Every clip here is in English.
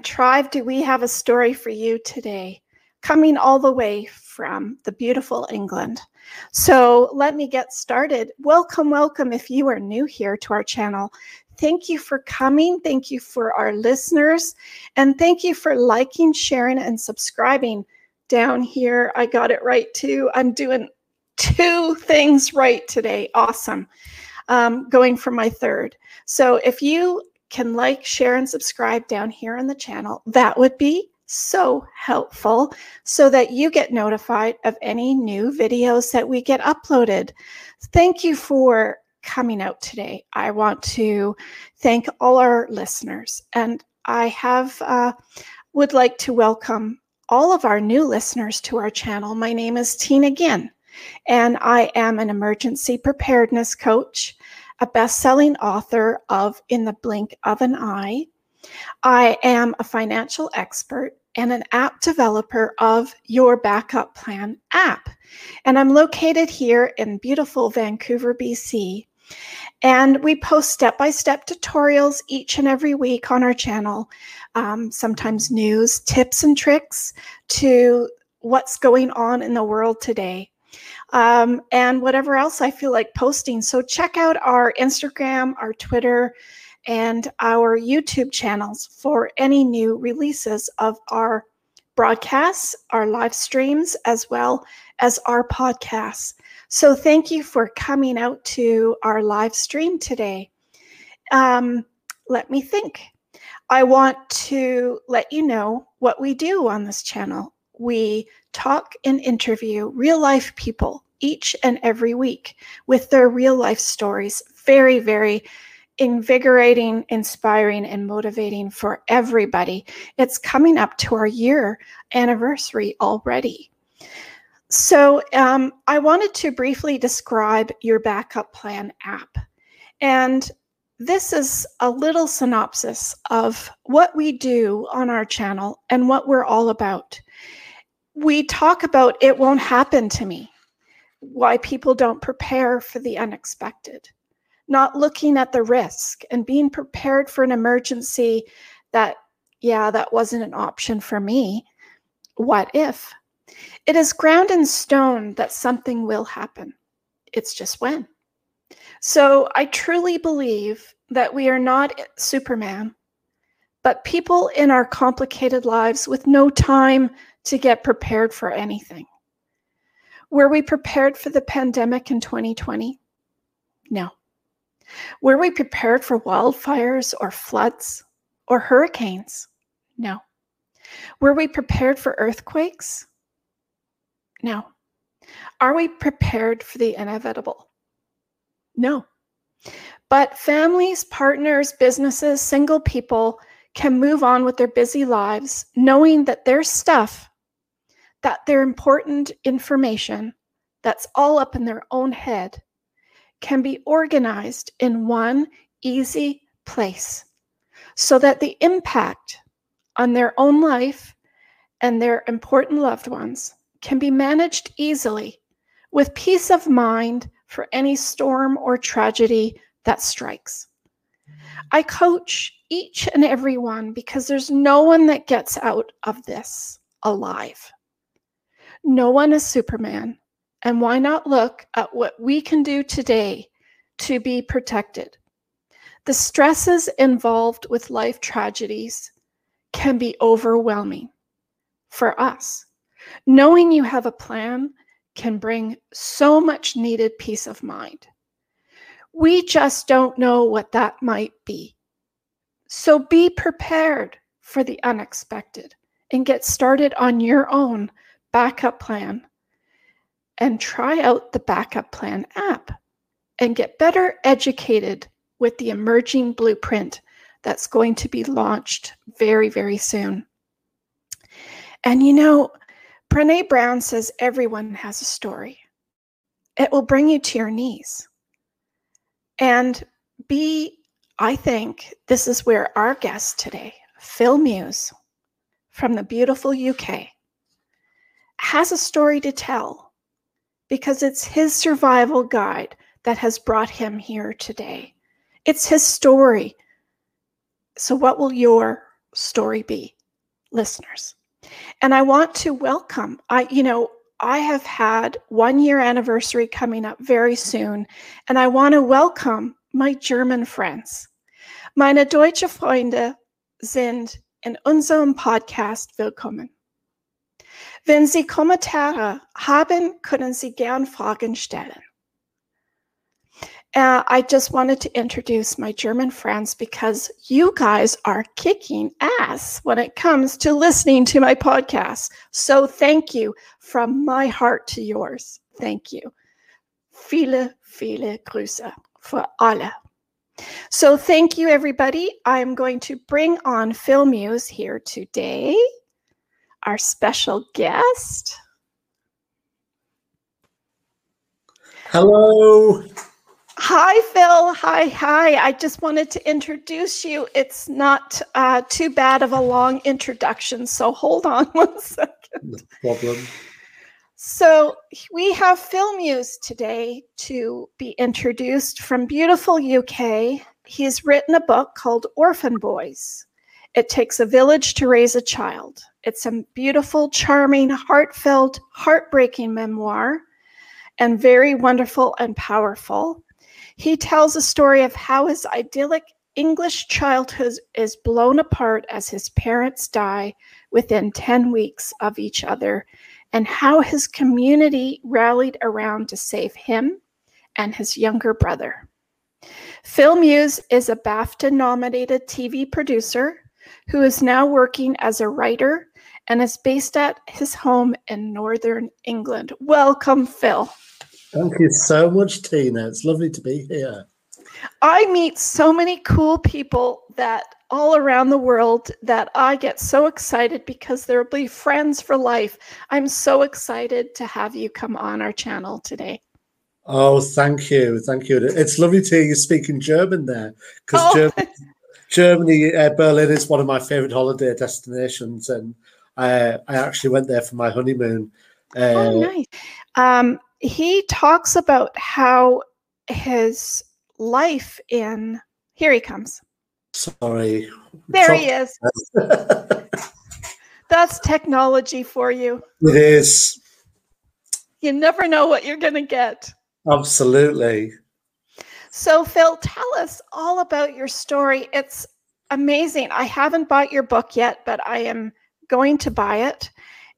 Tribe. Do we have a story for you today? Coming all the way from the beautiful England. So let me get started. Welcome, welcome. If you are new here to our channel, thank you for coming. Thank you for our listeners. And thank you for liking, sharing, and subscribing down here. I got it right too. I'm doing two things right today. Awesome. Um, going for my third. So if you can like, share, and subscribe down here on the channel, that would be so helpful so that you get notified of any new videos that we get uploaded. Thank you for coming out today. I want to thank all our listeners and I have uh, would like to welcome all of our new listeners to our channel. My name is Tina Ginn and I am an emergency preparedness coach, a best-selling author of In the Blink of an Eye, I am a financial expert and an app developer of Your Backup Plan app. And I'm located here in beautiful Vancouver, BC. And we post step by step tutorials each and every week on our channel, um, sometimes news, tips, and tricks to what's going on in the world today. Um, and whatever else I feel like posting. So check out our Instagram, our Twitter, and our YouTube channels for any new releases of our broadcasts, our live streams, as well as our podcasts. So thank you for coming out to our live stream today. Um, let me think. I want to let you know what we do on this channel. We talk and interview real life people each and every week with their real life stories. Very, very invigorating, inspiring, and motivating for everybody. It's coming up to our year anniversary already. So, um, I wanted to briefly describe your backup plan app. And this is a little synopsis of what we do on our channel and what we're all about. We talk about it won't happen to me, why people don't prepare for the unexpected not looking at the risk and being prepared for an emergency that, yeah, that wasn't an option for me. What if? It is ground in stone that something will happen. It's just when. So I truly believe that we are not Superman, but people in our complicated lives with no time to get prepared for anything. Were we prepared for the pandemic in 2020? No. Were we prepared for wildfires or floods or hurricanes? No. Were we prepared for earthquakes? No. Are we prepared for the inevitable? No. But families, partners, businesses, single people can move on with their busy lives knowing that their stuff, that their important information that's all up in their own head can be organized in one easy place so that the impact on their own life and their important loved ones can be managed easily with peace of mind for any storm or tragedy that strikes. I coach each and every one because there's no one that gets out of this alive. No one is Superman. And why not look at what we can do today to be protected? The stresses involved with life tragedies can be overwhelming for us. Knowing you have a plan can bring so much needed peace of mind. We just don't know what that might be. So be prepared for the unexpected and get started on your own backup plan and try out the Backup Plan app and get better educated with the emerging blueprint that's going to be launched very, very soon. And you know, Brene Brown says everyone has a story. It will bring you to your knees. And be, I think, this is where our guest today, Phil Mews from the beautiful UK, has a story to tell because it's his survival guide that has brought him here today. It's his story. So, what will your Story be, listeners. And I want to welcome, I, you know, I have had one year anniversary coming up very soon, and I want to welcome my German friends. Meine deutsche Freunde sind in unserem Podcast willkommen. Wenn Sie Kommentare haben, können Sie gern Fragen stellen. Uh, I just wanted to introduce my German friends because you guys are kicking ass when it comes to listening to my podcast. So thank you from my heart to yours. Thank you. Viele, viele Grüße für alle. So thank you, everybody. I'm going to bring on Phil Mews here today, our special guest. Hello. Hi, Phil. Hi, hi. I just wanted to introduce you. It's not uh, too bad of a long introduction, so hold on one second. No problem. So, we have Phil Mews today to be introduced from beautiful UK. He's written a book called Orphan Boys. It takes a village to raise a child. It's a beautiful, charming, heartfelt, heartbreaking memoir and very wonderful and powerful. He tells a story of how his idyllic English childhood is blown apart as his parents die within 10 weeks of each other, and how his community rallied around to save him and his younger brother. Phil Mews is a BAFTA nominated TV producer who is now working as a writer and is based at his home in Northern England. Welcome, Phil. Thank you so much, Tina. It's lovely to be here. I meet so many cool people that all around the world that I get so excited because they'll be friends for life. I'm so excited to have you come on our channel today. Oh, thank you. Thank you. It's lovely to hear you speaking German there because oh. Germany, Germany uh, Berlin is one of my favorite holiday destinations. And I, I actually went there for my honeymoon. Uh, oh, nice. Um, he talks about how his life in here he comes. Sorry. There he is. That's technology for you. It is. You never know what you're going to get. Absolutely. So, Phil, tell us all about your story. It's amazing. I haven't bought your book yet, but I am going to buy it.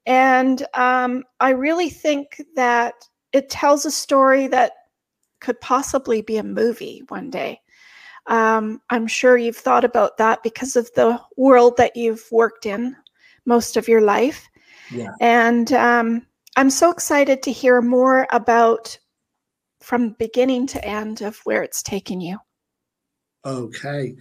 And um, I really think that it tells a story that could possibly be a movie one day. Um, I'm sure you've thought about that because of the world that you've worked in most of your life. Yeah. And um, I'm so excited to hear more about from beginning to end of where it's taken you. Okay.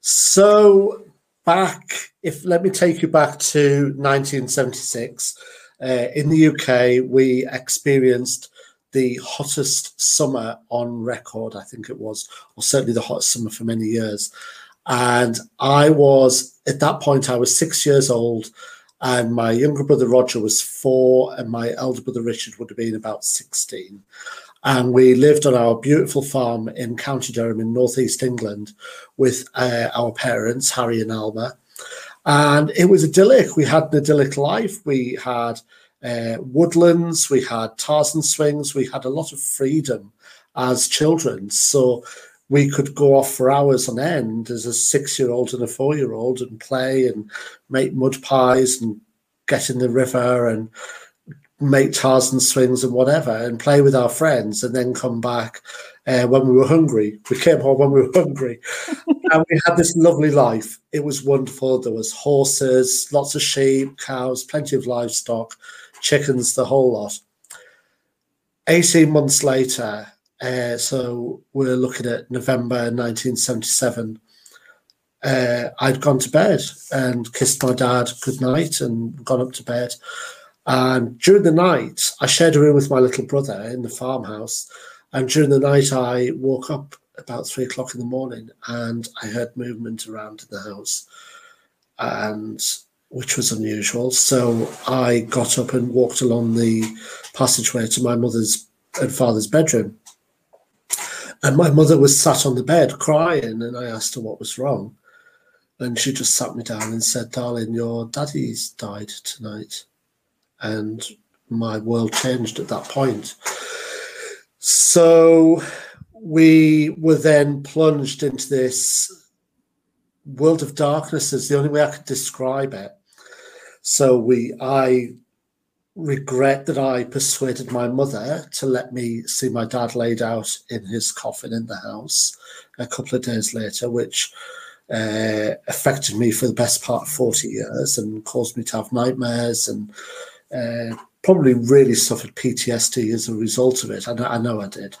So back, if let me take you back to 1976. Uh, in the UK, we experienced the hottest summer on record, I think it was, or certainly the hottest summer for many years. And I was, at that point, I was six years old, and my younger brother Roger was four, and my elder brother Richard would have been about 16. And we lived on our beautiful farm in County Durham in northeast England with uh, our parents, Harry and Alma. And it was idyllic. We had an idyllic life. We had uh, woodlands, we had Tarzan swings, we had a lot of freedom as children. So we could go off for hours on end as a six year old and a four year old and play and make mud pies and get in the river and make Tarzan swings and whatever and play with our friends and then come back uh, when we were hungry. We came home when we were hungry and we had this lovely life. It was wonderful. There was horses, lots of sheep, cows, plenty of livestock chickens, the whole lot. 18 months later, uh, so we're looking at November 1977. Uh, I'd gone to bed and kissed my dad goodnight and gone up to bed. And during the night, I shared a room with my little brother in the farmhouse. And during the night, I woke up about three o'clock in the morning and I heard movement around in the house. And which was unusual. So I got up and walked along the passageway to my mother's and father's bedroom. And my mother was sat on the bed crying, and I asked her what was wrong. And she just sat me down and said, Darling, your daddy's died tonight. And my world changed at that point. So we were then plunged into this world of darkness, is the only way I could describe it. So we, I regret that I persuaded my mother to let me see my dad laid out in his coffin in the house a couple of days later, which uh, affected me for the best part of 40 years and caused me to have nightmares and uh, probably really suffered PTSD as a result of it. I know I, know I did.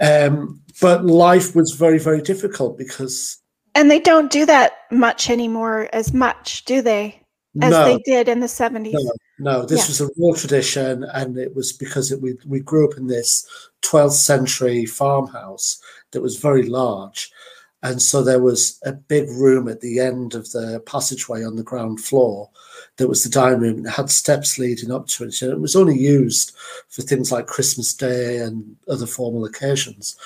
Um, but life was very, very difficult because. And they don't do that much anymore, as much, do they? As no, they did in the 70s. No, no, this yeah. was a real tradition, and it was because it, we we grew up in this 12th century farmhouse that was very large, and so there was a big room at the end of the passageway on the ground floor. That was the dining room, and it had steps leading up to it. And it was only used for things like Christmas Day and other formal occasions.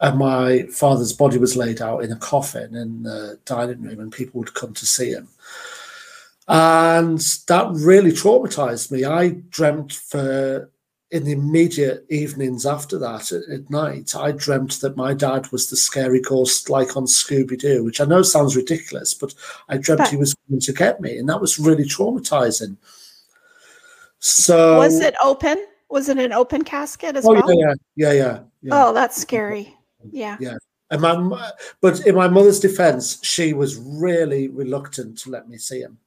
And my father's body was laid out in a coffin in the dining room, and people would come to see him and that really traumatized me. I dreamt for in the immediate evenings after that at, night, I dreamt that my dad was the scary ghost like on Scooby Doo, which I know sounds ridiculous, but I dreamt but, he was going to get me, and that was really traumatizing. So was it open? Was it an open casket as oh, well? Yeah, yeah, yeah, yeah. Oh, that's scary. Yeah. Yeah. And my, but in my mother's defense, she was really reluctant to let me see him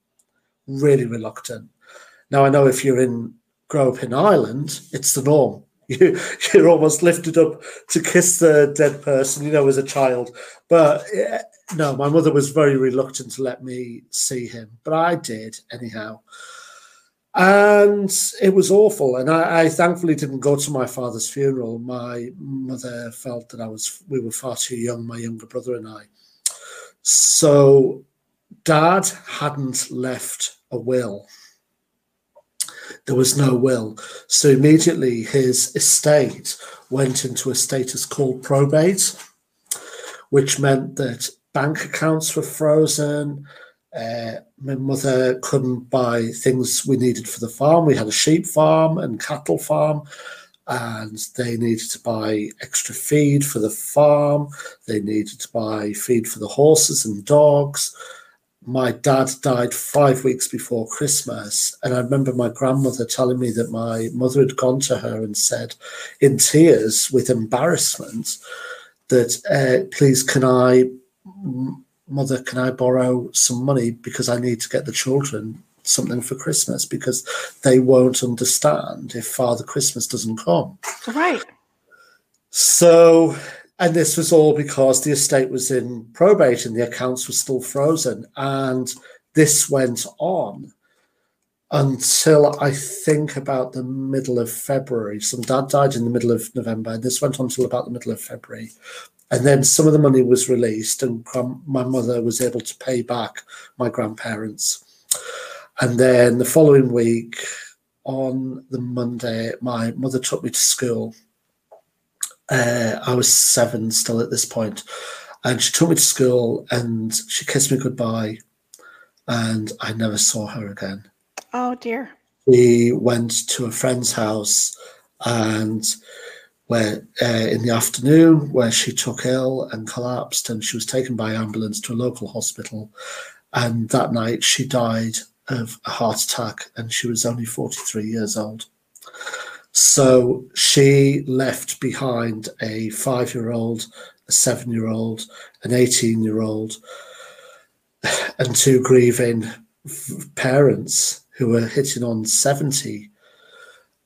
really reluctant. Now I know if you're in grow up in Ireland, it's the norm. You, you're almost lifted up to kiss the dead person, you know, as a child. But eh, no, my mother was very reluctant to let me see him, but I did anyhow. And it was awful. And I, I thankfully didn't go to my father's funeral. My mother felt that I was we were far too young, my younger brother and I. So dad hadn't left a will. There was no will. So immediately his estate went into a status called probate, which meant that bank accounts were frozen. Uh, my mother couldn't buy things we needed for the farm. We had a sheep farm and cattle farm, and they needed to buy extra feed for the farm. They needed to buy feed for the horses and dogs my dad died five weeks before Christmas. And I remember my grandmother telling me that my mother had gone to her and said, in tears with embarrassment, that, uh, please, can I, mother, can I borrow some money because I need to get the children something for Christmas because they won't understand if Father Christmas doesn't come. Right. So and this was all because the estate was in probate and the accounts were still frozen. And this went on until I think about the middle of February. Some dad died in the middle of November. This went on until about the middle of February. And then some of the money was released, and my mother was able to pay back my grandparents. And then the following week, on the Monday, my mother took me to school uh, I was seven still at this point, and she took me to school and she kissed me goodbye, and I never saw her again. Oh dear. We went to a friend's house, and where uh, in the afternoon where she took ill and collapsed, and she was taken by ambulance to a local hospital, and that night she died of a heart attack, and she was only forty three years old. So she left behind a five year old, a seven year old, an 18 year old, and two grieving parents who were hitting on 70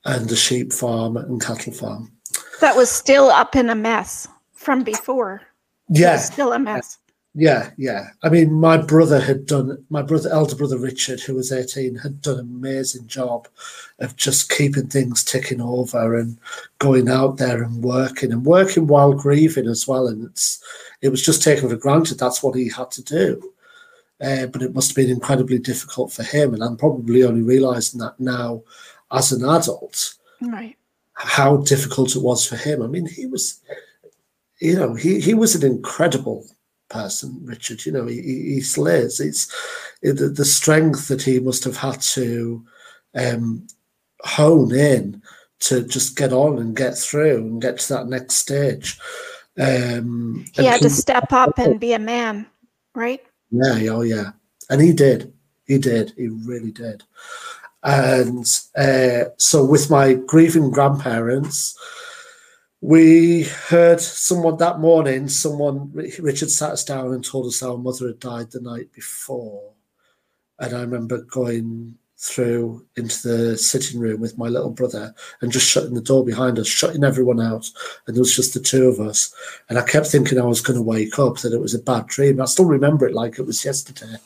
and a sheep farm and cattle farm. That was still up in a mess from before. Yeah. Still a mess. Yeah, yeah. I mean, my brother had done, my brother, elder brother Richard, who was 18, had done an amazing job of just keeping things ticking over and going out there and working and working while grieving as well. And it's, it was just taken for granted that's what he had to do. Uh, but it must have been incredibly difficult for him. And I'm probably only realizing that now as an adult, right. how difficult it was for him. I mean, he was, you know, he, he was an incredible person, Richard. You know, he, he is. It's it, the, the strength that he must have had to um, hone in to just get on and get through and get to that next stage. Um, he had to step up and be a man, right? Yeah, oh yeah, and he did. He did. He really did. And uh, so, with my grieving grandparents, we heard someone that morning. Someone Richard sat us down and told us our mother had died the night before, and I remember going through into the sitting room with my little brother and just shutting the door behind us, shutting everyone out. And there was just the two of us. And I kept thinking I was going to wake up, that it was a bad dream. I still remember it like it was yesterday.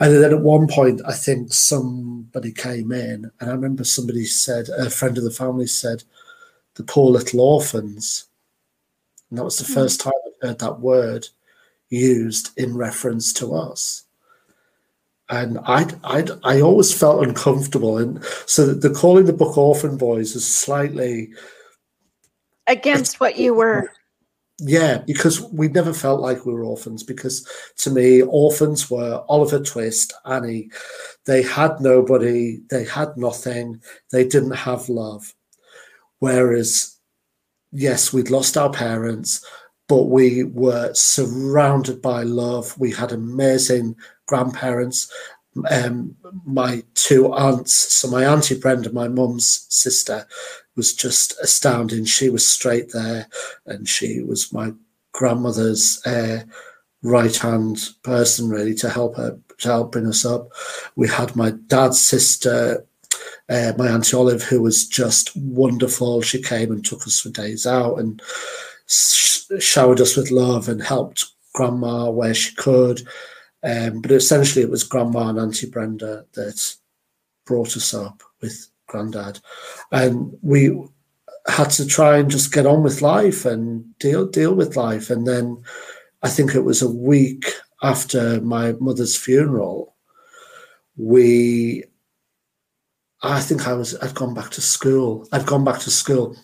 And then at one point, I think somebody came in, and I remember somebody said, a friend of the family said, the poor little orphans. And that was the mm. first time I heard that word used in reference to us and I I I always felt uncomfortable, and so the calling the book Orphan Boys is slightly against what you were. Yeah, because we never felt like we were orphans. Because to me, orphans were Oliver Twist, Annie. They had nobody. They had nothing. They didn't have love. Whereas, yes, we'd lost our parents, but we were surrounded by love. We had amazing grandparents, um, my two aunts. So my auntie Brenda, my mum's sister, was just astounding. She was straight there, and she was my grandmother's uh, right hand person, really, to help her to help bring us up. We had my dad's sister. Uh, my auntie Olive, who was just wonderful, she came and took us for days out and sh- showered us with love and helped grandma where she could. Um, but essentially, it was Grandma and Auntie Brenda that brought us up with Grandad, and we had to try and just get on with life and deal deal with life. And then, I think it was a week after my mother's funeral, we. I think I was. I'd gone back to school. I'd gone back to school.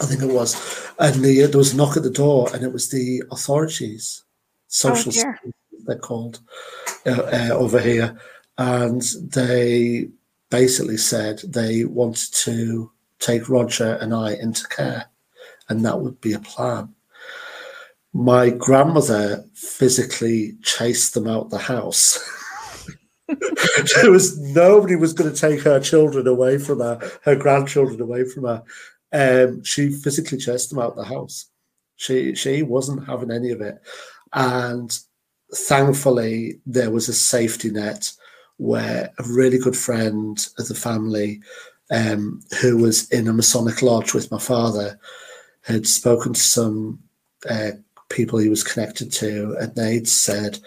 I think it was, and the, there was a knock at the door, and it was the authorities, social. Oh, they're called uh, uh, over here, and they basically said they wanted to take Roger and I into care, and that would be a plan. My grandmother physically chased them out the house. there was nobody was going to take her children away from her, her grandchildren away from her. Um, she physically chased them out the house. She she wasn't having any of it, and thankfully, there was a safety net where a really good friend of the family, um, who was in a Masonic lodge with my father, had spoken to some uh, people he was connected to, and they'd said,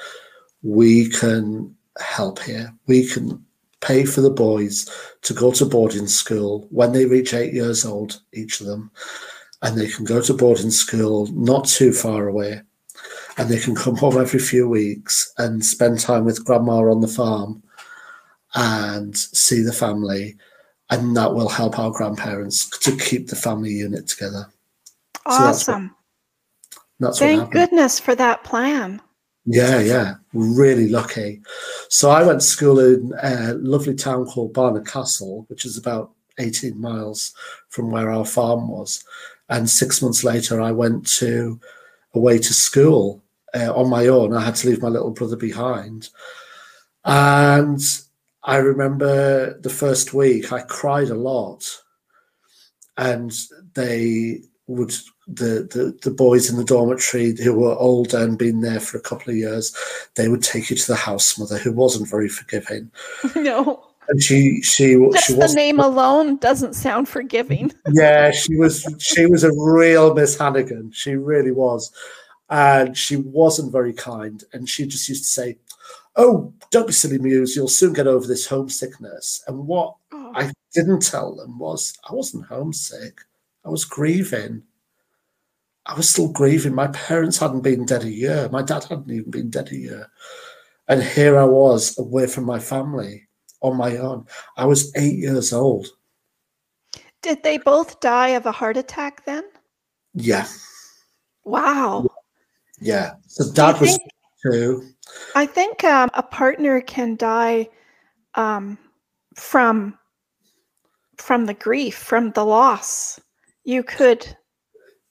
"We can help here. We can pay for the boys to go to boarding school when they reach eight years old, each of them, and they can go to boarding school not too far away." and they can come home every few weeks and spend time with grandma on the farm and see the family and that will help our grandparents to keep the family unit together awesome so that's, what, that's thank goodness for that plan yeah yeah really lucky so i went to school in a lovely town called barnard castle which is about 18 miles from where our farm was and six months later i went to away to school uh, on my own. I had to leave my little brother behind. And I remember the first week I cried a lot. And they would the, the the boys in the dormitory who were older and been there for a couple of years, they would take you to the house mother who wasn't very forgiving. No. And she she Just she the name alone doesn't sound forgiving. yeah, she was she was a real Miss Hannigan. She really was and she wasn't very kind. And she just used to say, "Oh, don't be silly, Mews. You'll soon get over this homesickness." And what oh. I didn't tell them was I wasn't homesick. I was grieving. I was still grieving. My parents hadn't been dead a year. My dad hadn't even been dead a year. And here I was away from my family on my own. I was eight years old. Did they both die of a heart attack then? Yeah. Wow. Yeah. So dad was too. I think um, a partner can die um, from from the grief, from the loss. You could.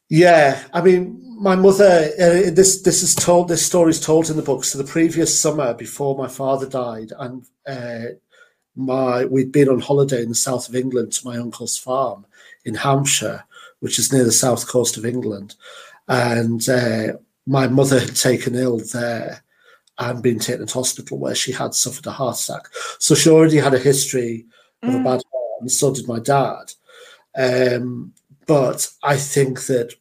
Yeah, I mean, my mother. Uh, this this is told. This story is told in the book. So the previous summer, before my father died, and uh, my we'd been on holiday in the south of England to my uncle's farm in Hampshire, which is near the south coast of England, and uh, my mother had taken ill there and been taken to hospital where she had suffered a heart attack. So she already had a history of mm. a bad heart, and so did my dad. Um, but I think that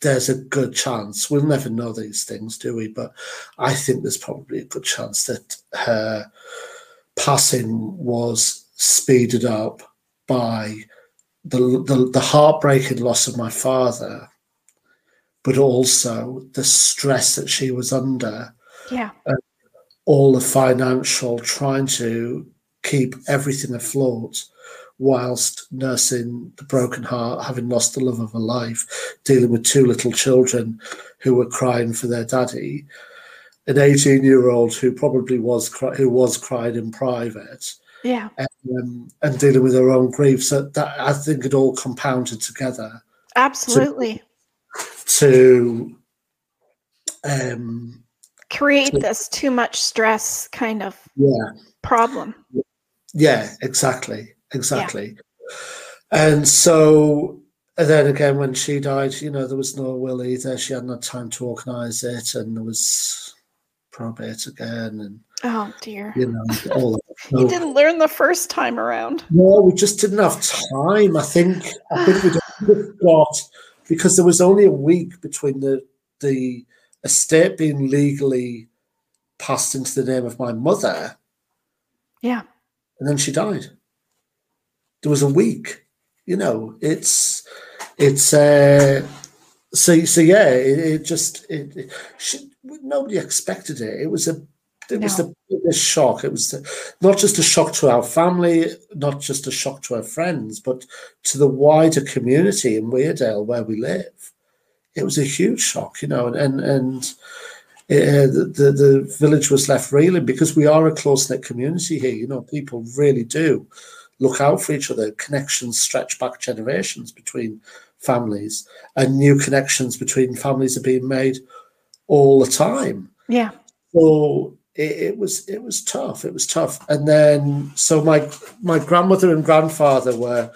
there's a good chance we'll never know these things, do we? But I think there's probably a good chance that her passing was speeded up by the, the, the heartbreaking loss of my father, but also the stress that she was under. Yeah. all the financial trying to keep everything afloat whilst nursing the broken heart, having lost the love of her life, dealing with two little children who were crying for their daddy, an 18 year old who probably was who was crying in private. Yeah. And, um, and dealing with her own grief. So that I think it all compounded together. Absolutely. To, to um, create to, this too much stress kind of yeah problem. Yeah, exactly. Exactly. Yeah. And so and then again when she died, you know, there was no will either. She hadn't had time to organise it and there was probate again and oh dear you know all that. So, you didn't learn the first time around no we just didn't have time i think i think we got because there was only a week between the the estate being legally passed into the name of my mother yeah and then she died there was a week you know it's it's uh so so yeah it, it just it, it she, nobody expected it. It was a it no. was the biggest shock. It was the, not just a shock to our family, not just a shock to our friends, but to the wider community in Weardale where we live. It was a huge shock, you know, and and, and uh, the, the, village was left reeling because we are a close knit community here. You know, people really do look out for each other. Connections stretch back generations between families, and new connections between families are being made all the time. Yeah. So it, it, was it was tough. It was tough. And then so my my grandmother and grandfather were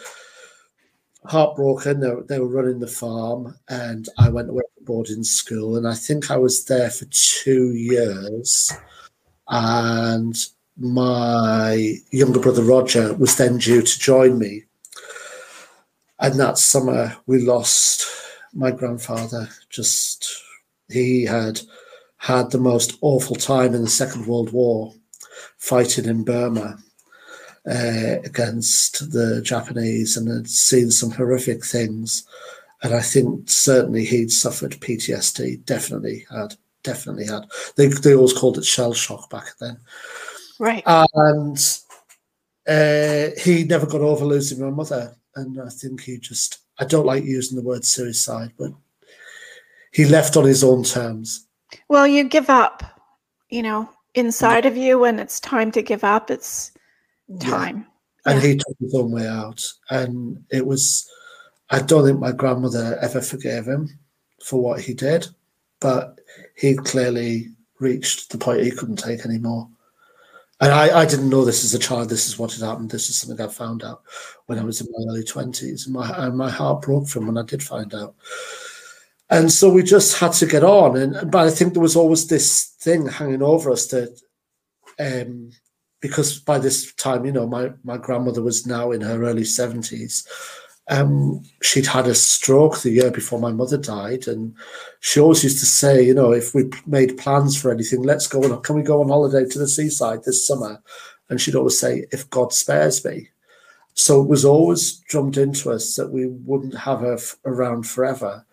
heartbroken. They, they were running the farm, and I went away boarding school, and I think I was there for two years. And my younger brother Roger was then due to join me. And that summer, we lost my grandfather just he had had the most awful time in the Second World War fighting in Burma uh, against the Japanese and had seen some horrific things. And I think certainly he'd suffered PTSD, definitely had, definitely had. They, they always called it shell shock back then. Right. And uh, he never got over losing my mother. And I think he just, I don't like using the word suicide, but he left on his own terms. Well, you give up, you know, inside yeah. of you when it's time to give up, it's time. Yeah. And yeah. he took his own way out. And it was, I don't think my grandmother ever forgave him for what he did, but he clearly reached the point he couldn't take anymore. And I, I didn't know this as a child. This is what had happened. This is something I found out when I was in my early 20s. And my, and my heart broke from when I did find out and so we just had to get on. And but I think there was always this thing hanging over us that, um, because by this time, you know, my my grandmother was now in her early seventies. Um, she'd had a stroke the year before my mother died, and she always used to say, you know, if we made plans for anything, let's go on. Can we go on holiday to the seaside this summer? And she'd always say, if God spares me. So it was always drummed into us that we wouldn't have her f- around forever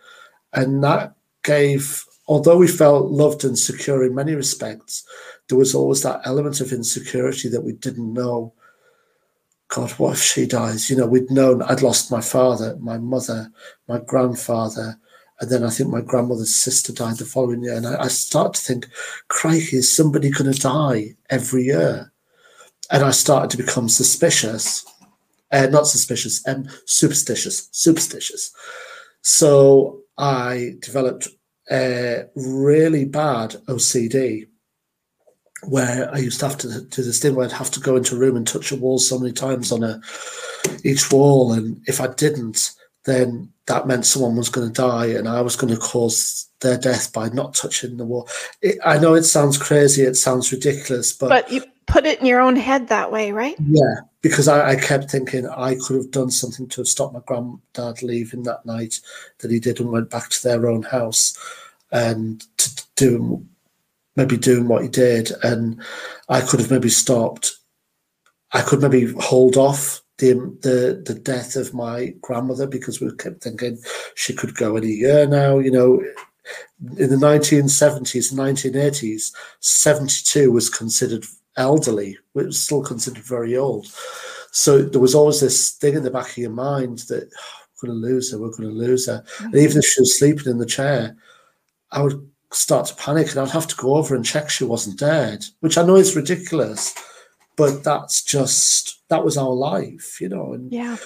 and that gave, although we felt loved and secure in many respects, there was always that element of insecurity that we didn't know. God, what if she dies? You know, we'd known I'd lost my father, my mother, my grandfather, And then I think my grandmother's sister died the following year. And I, I started to think, crikey, is somebody going to die every year? And I started to become suspicious. Uh, not suspicious, um, superstitious, superstitious. So I developed a really bad OCD where I used to have to do this thing where I'd have to go into a room and touch a wall so many times on a each wall, and if I didn't, then that meant someone was going to die, and I was going to cause their death by not touching the wall. It, I know it sounds crazy, it sounds ridiculous, but but you put it in your own head that way, right? Yeah, because I, I kept thinking I could have done something to have stopped my granddad leaving that night that he did and went back to their own house and to do maybe doing what he did, and I could have maybe stopped. I could maybe hold off the the the death of my grandmother because we kept thinking she could go any year now. You know, in the 1970s, 1980s, 72 was considered elderly. It was still considered very old. So there was always this thing in the back of your mind that oh, we're going to lose her, we're going to lose her. And even if she was sleeping in the chair, I would start to panic and I'd have to go over and check she wasn't dead, which I know is ridiculous, but that's just that was our life, you know. And yeah.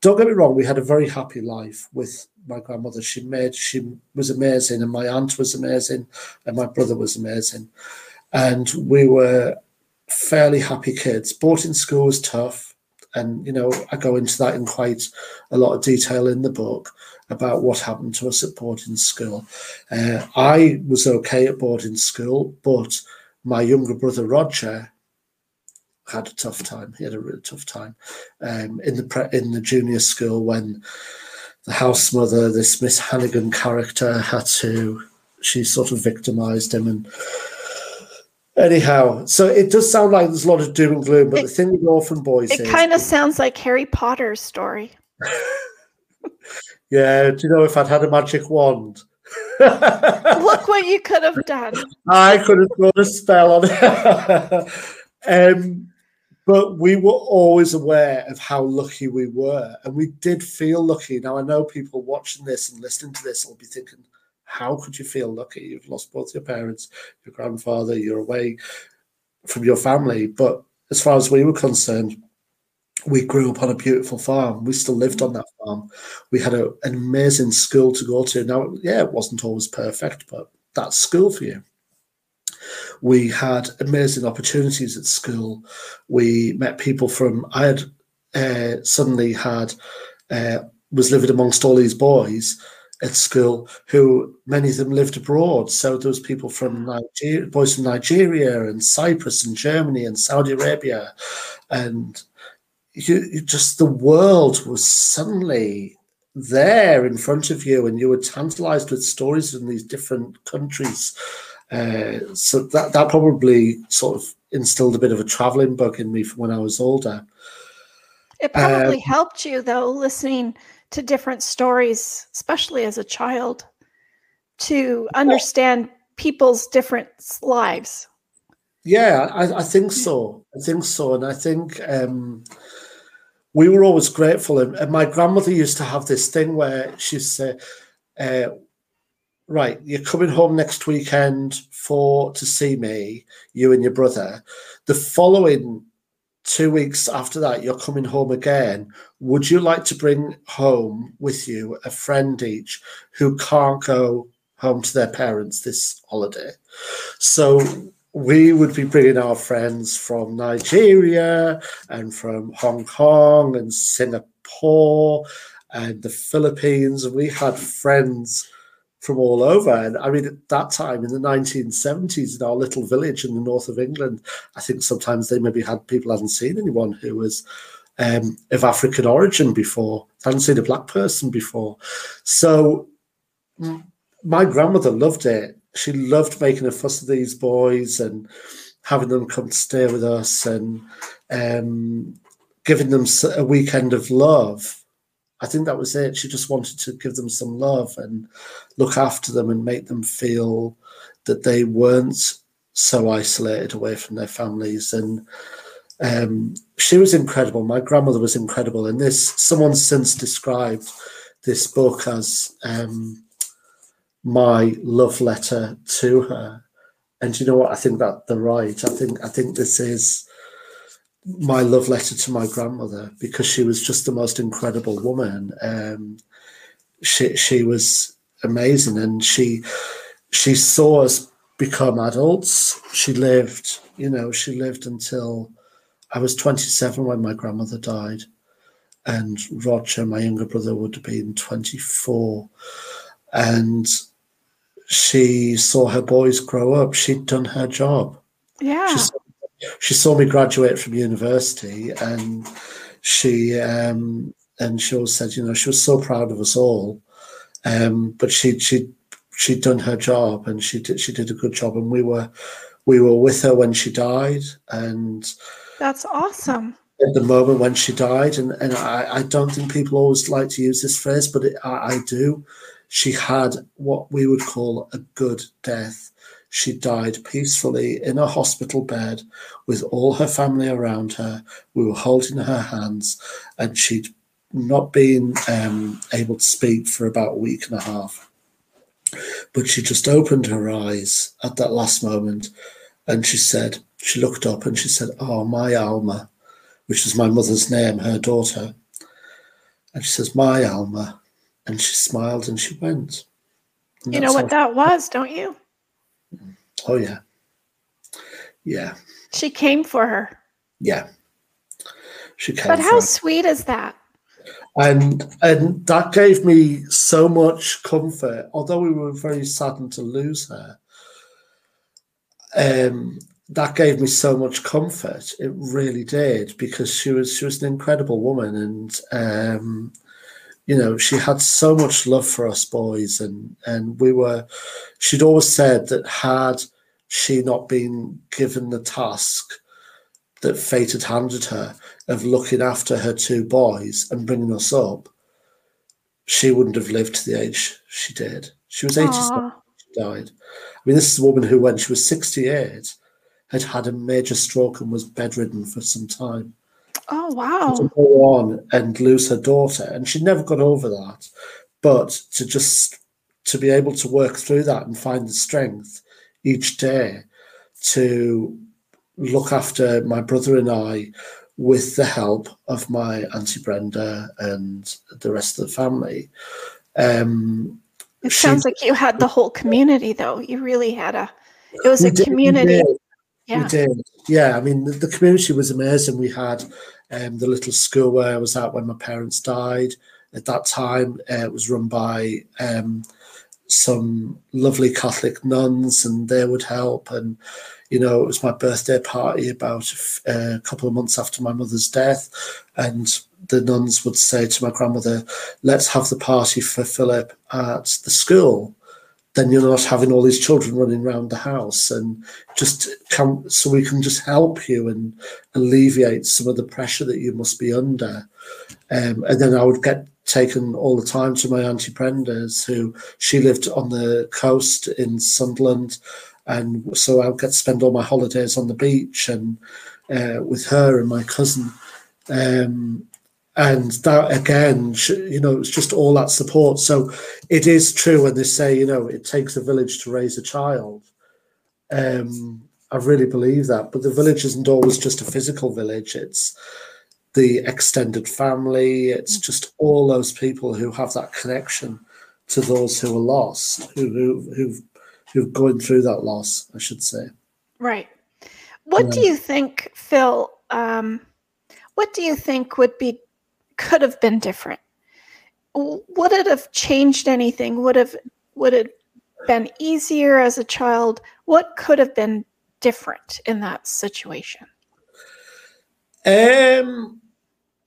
Don't get me wrong, we had a very happy life with my grandmother. She made she was amazing, and my aunt was amazing, and my brother was amazing. And we were fairly happy kids. Boarding school was tough, and you know, I go into that in quite a lot of detail in the book about what happened to us at boarding school. Uh, I was okay at boarding school, but my younger brother Roger had a tough time. He had a really tough time um, in the pre- in the junior school when the house mother, this Miss Hannigan character, had to. She sort of victimized him and. Anyhow, so it does sound like there's a lot of doom and gloom, but it, the thing with orphan boys, it kind of sounds like Harry Potter's story. Yeah, do you know if I'd had a magic wand? Look what you could have done. I could have thrown a spell on it. um, but we were always aware of how lucky we were. And we did feel lucky. Now, I know people watching this and listening to this will be thinking, how could you feel lucky? You've lost both your parents, your grandfather, you're away from your family. But as far as we were concerned, we grew up on a beautiful farm. We still lived on that farm. We had a, an amazing school to go to. Now, yeah, it wasn't always perfect, but that's school for you. We had amazing opportunities at school. We met people from, I had uh, suddenly had, uh, was living amongst all these boys at school who many of them lived abroad. So there was people from Nigeria, boys from Nigeria and Cyprus and Germany and Saudi Arabia and you, you just the world was suddenly there in front of you, and you were tantalized with stories from these different countries. Uh, so that that probably sort of instilled a bit of a traveling bug in me from when I was older. It probably um, helped you though, listening to different stories, especially as a child, to understand well, people's different lives. Yeah, I, I, think so. I think so, and I think um, we were always grateful. And, my grandmother used to have this thing where she'd say, uh, "Right, you're coming home next weekend for to see me, you and your brother. The following two weeks after that, you're coming home again. Would you like to bring home with you a friend each who can't go home to their parents this holiday?" So we would be bringing our friends from Nigeria and from Hong Kong and Singapore and the Philippines. And We had friends from all over. And I mean, at that time in the 1970s, in our little village in the north of England, I think sometimes they maybe had people hadn't seen anyone who was um, of African origin before, hadn't seen a black person before. So my grandmother loved it she loved making a fuss of these boys and having them come to stay with us and um, giving them a weekend of love. I think that was it. She just wanted to give them some love and look after them and make them feel that they weren't so isolated away from their families. And um, she was incredible. My grandmother was incredible. And this, someone since described this book as um, my love letter to her. And you know what? I think that they're right. I think I think this is my love letter to my grandmother because she was just the most incredible woman. Um, she she was amazing, and she she saw us become adults. She lived, you know, she lived until I was 27 when my grandmother died, and Roger, my younger brother, would have been 24, and she saw her boys grow up. She'd done her job. Yeah. She saw, she saw me graduate from university, and she um, and she always said, you know, she was so proud of us all. Um, but she she she'd done her job, and she did she did a good job, and we were we were with her when she died, and that's awesome. At the moment when she died, and and I, I don't think people always like to use this phrase, but it, I, I do she had what we would call a good death. She died peacefully in a hospital bed with all her family around her. We were holding her hands, and she'd not been um, able to speak for about a week and a half. But she just opened her eyes at that last moment and she said, she looked up and she said, Oh, my Alma, which was my mother's name, her daughter. And she says, My Alma, and she smiled and she went. And you know what that was, don't you? Oh yeah. Yeah. She came for her. Yeah. She came. But how sweet is that? And and that gave me so much comfort, although we were very saddened to lose her. Um, that gave me so much comfort. It really did because she was she was an incredible woman, and um, you know, she had so much love for us boys, and and we were. She'd always said that had she not been given the task that fate had handed her of looking after her two boys and bringing us up, she wouldn't have lived to the age she did. She was 87 she died. I mean, this is a woman who, when she was 68, had had a major stroke and was bedridden for some time. Oh wow! To go on and lose her daughter, and she never got over that. But to just to be able to work through that and find the strength each day to look after my brother and I with the help of my auntie Brenda and the rest of the family. Um, it sounds like you had the whole community, though. You really had a. It was a did, community. We yeah. We did. Yeah, I mean, the, the community was amazing. We had um, the little school where I was at when my parents died. At that time, uh, it was run by um, some lovely Catholic nuns, and they would help. And you know, it was my birthday party about a, a couple of months after my mother's death, and the nuns would say to my grandmother, "Let's have the party for Philip at the school." Then you're not having all these children running around the house and just come so we can just help you and alleviate some of the pressure that you must be under. Um, and then i would get taken all the time to my auntie brenda's who she lived on the coast in sunderland. And so i would get to spend all my holidays on the beach and uh, with her and my cousin. Um, and that again you know it's just all that support. So it is true when they say you know it takes a village to raise a child. Um i really believe that but the village isn't always just a physical village. It's the extended family. It's just all those people who have that connection to those who are lost who, who who've who've gone through that loss i should say. Right. What yeah. do you think phil um what do you think would be could have been different? Would it have changed anything? Would have would it been easier as a child? What could have been different in that situation? Um,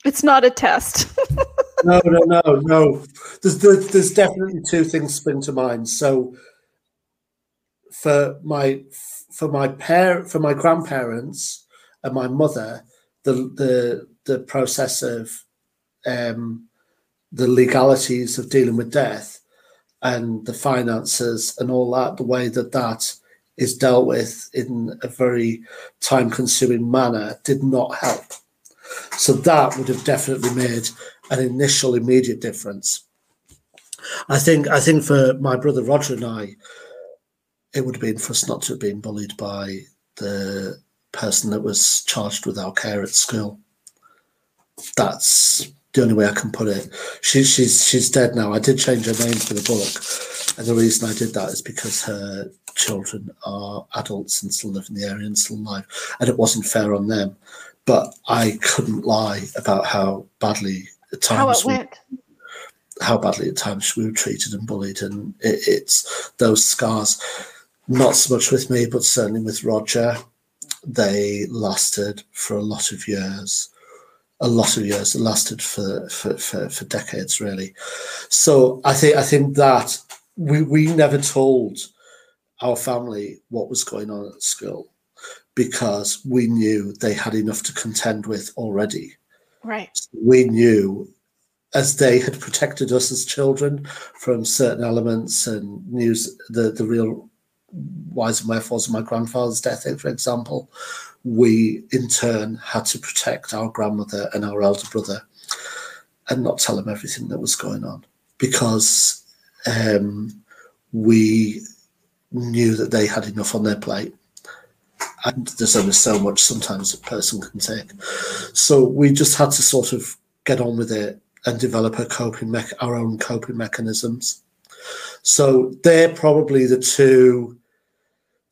it's not a test. no, no, no, no. There's, there's there's definitely two things spring to mind. So for my for my parent for my grandparents and my mother, the the the process of um, the legalities of dealing with death and the finances and all that, the way that that is dealt with in a very time consuming manner did not help. So that would have definitely made an initial immediate difference. I think I think for my brother Roger and I, it would have been for us not to have been bullied by the person that was charged with our care at school. That's the only way I can put it. She's she's she's dead now. I did change her name for the book, and the reason I did that is because her children are adults and still live in the area and still alive, and it wasn't fair on them. But I couldn't lie about how badly at times how we. How badly at times we were treated and bullied, and it, it's those scars. Not so much with me, but certainly with Roger. They lasted for a lot of years a lot of years. It lasted for, for, for, for, decades, really. So I think I think that we we never told our family what was going on at school because we knew they had enough to contend with already. Right. So we knew as they had protected us as children from certain elements and news the the real whys and wherefores of my grandfather's death, for example, we in turn had to protect our grandmother and our elder brother and not tell them everything that was going on because um, we knew that they had enough on their plate. And there's only so much sometimes a person can take. So we just had to sort of get on with it and develop a coping me- our own coping mechanisms. So they're probably the two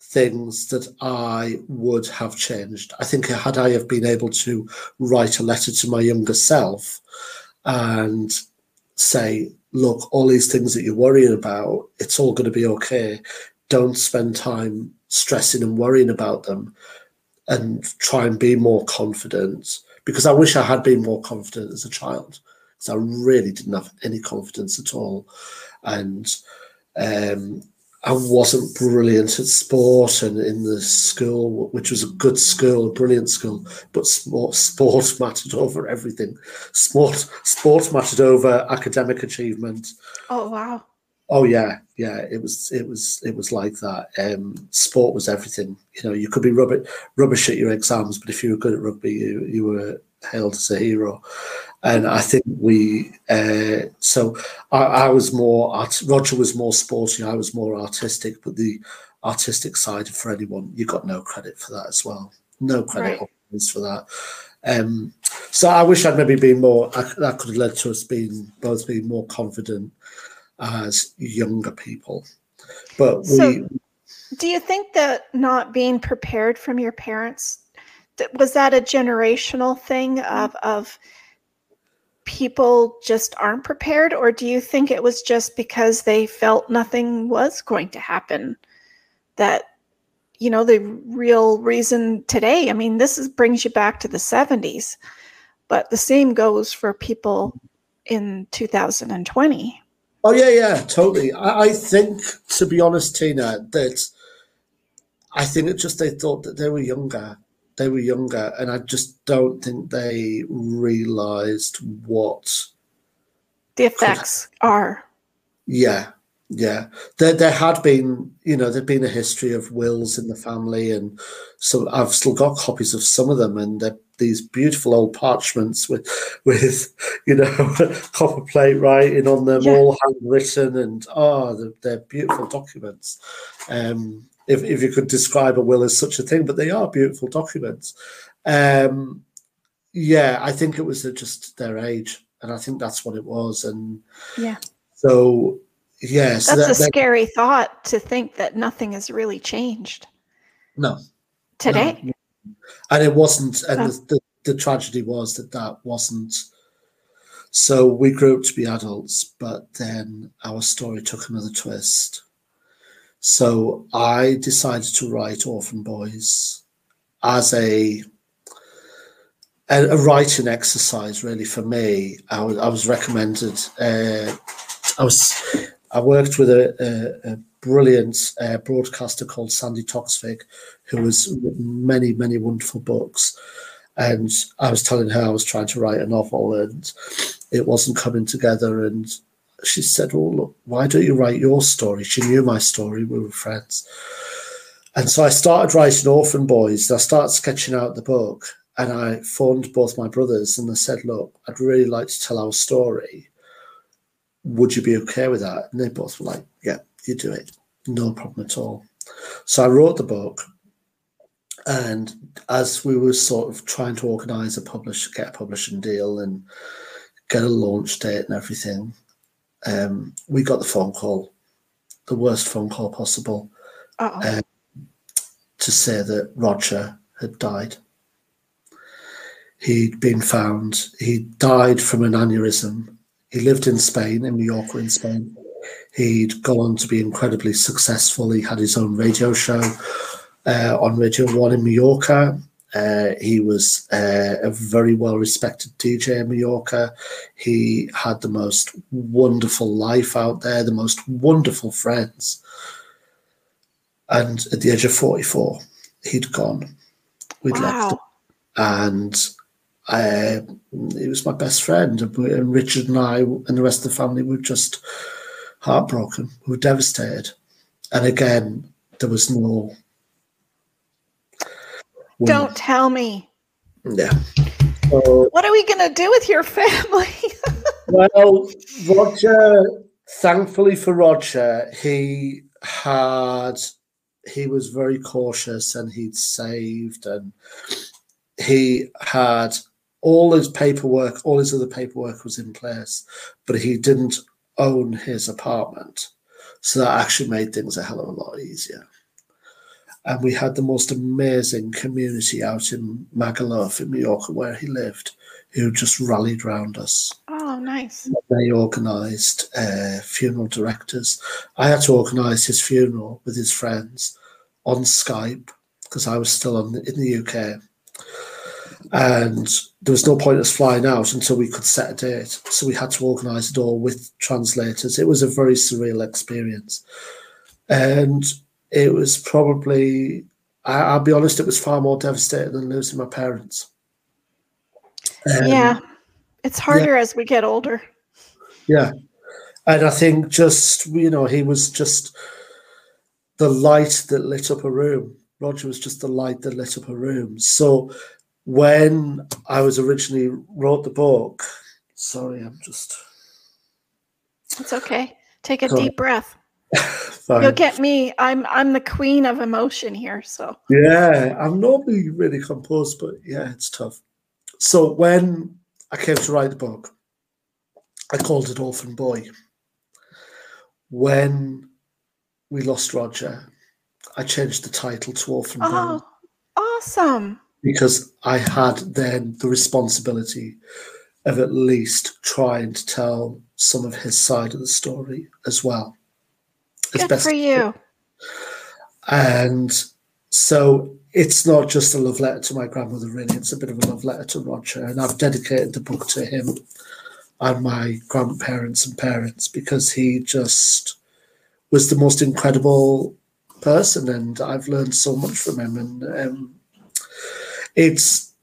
things that I would have changed. I think had I have been able to write a letter to my younger self and say, look, all these things that you're worrying about, it's all going to be okay. Don't spend time stressing and worrying about them and try and be more confident. Because I wish I had been more confident as a child, because I really didn't have any confidence at all. And um, I wasn't brilliant at sport and in the school, which was a good school, a brilliant school, but sport, sport mattered over everything. Sport, sport mattered over academic achievement. Oh wow! Oh yeah, yeah. It was, it was, it was like that. Um, sport was everything. You know, you could be rubbish, rubbish at your exams, but if you were good at rugby, you you were hailed as a hero and I think we. Uh, so I, I, was more. Art, Roger was more sporty. I was more artistic. But the artistic side for anyone, you got no credit for that as well. No credit right. for that. Um, so I wish I'd maybe been more. I, that could have led to us being both being more confident as younger people. But so we. Do you think that not being prepared from your parents was that a generational thing mm-hmm. of of people just aren't prepared, or do you think it was just because they felt nothing was going to happen? That, you know, the real reason today, I mean, this is, brings you back to the 70s, but the same goes for people in 2020. Oh, yeah, yeah, totally. I, I think, to be honest, Tina, that I think it just they thought that they were younger they were younger, and I just don't think they realised what the effects could, are. Yeah, yeah. There, there had been, you know, there'd been a history of wills in the family, and so I've still got copies of some of them, and they're these beautiful old parchments with, with you know, copper plate writing on them, yeah. all handwritten, and oh, they're, they're beautiful documents. Um, if, if you could describe a will as such a thing, but they are beautiful documents. Um, yeah, I think it was just their age, and I think that's what it was. And yeah, so yeah, that's that, a scary thought to think that nothing has really changed. No, today, no. and it wasn't. And the, the, the tragedy was that that wasn't. So we grew up to be adults, but then our story took another twist so I decided to write Orphan Boys as a a, a writing exercise. Really, for me, I was, recommended. Uh, I was I worked with a, a, a brilliant uh, broadcaster called Sandi Toksvig, who has written many many wonderful books. And I was telling her I was trying to write a novel, and it wasn't coming together. And she said, Well, look, why don't you write your story? She knew my story, we were friends. And so I started writing Orphan Boys. I started sketching out the book and I phoned both my brothers and I said, Look, I'd really like to tell our story. would you be okay with that? And they both were like, yeah, you do it. No problem at all. So I wrote the book. And as we were sort of trying to organize a publish, get a publishing deal and get a launch date and everything, um, we got the phone call, the worst phone call possible, um, to say that Roger had died. He'd been found, he died from an aneurysm. He lived in Spain, in Mallorca, in Spain. He'd gone on to be incredibly successful. He had his own radio show uh, on Radio 1 in Mallorca. Uh, he was uh, a very well respected DJ in Mallorca. He had the most wonderful life out there, the most wonderful friends. And at the age of 44, he'd gone. We'd wow. left him. And uh, he was my best friend. And Richard and I and the rest of the family were just heartbroken. We were devastated. And again, there was no. Don't tell me. Yeah. So, what are we going to do with your family? well, Roger, thankfully for Roger, he had he was very cautious and he'd saved and he had all his paperwork, all his other paperwork was in place, but he didn't own his apartment. So that actually made things a hell of a lot easier. And we had the most amazing community out in Magaluf in Mallorca where he lived, who just rallied round us. Oh, nice. They organised uh, funeral directors. I had to organise his funeral with his friends on Skype because I was still on, in the UK. And there was no point us flying out until we could set a date. So we had to organise it all with translators. It was a very surreal experience. And it was probably, I, will be honest, it was far more devastating than losing my parents. Um, yeah, it's harder yeah. as we get older. Yeah. And I think just, you know, he was just the light that lit up a room. Roger was just the light that lit up a room. So when I was originally wrote the book, sorry, I'm just. It's okay. Take a sorry. deep breath. You'll get me. I'm I'm the queen of emotion here. So yeah, I'm normally really composed, but yeah, it's tough. So when I came to write the book, I called it Orphan Boy. When we lost Roger, I changed the title to Orphan oh, Boy. Awesome because I had then the responsibility of at least trying to tell some of his side of the story as well. Good for you. And so it's not just a love letter to my grandmother, really. It's a bit of a love letter to Roger. And I've dedicated the book to him and my grandparents and parents because he just was the most incredible person. And I've learned so much from him. And um, it's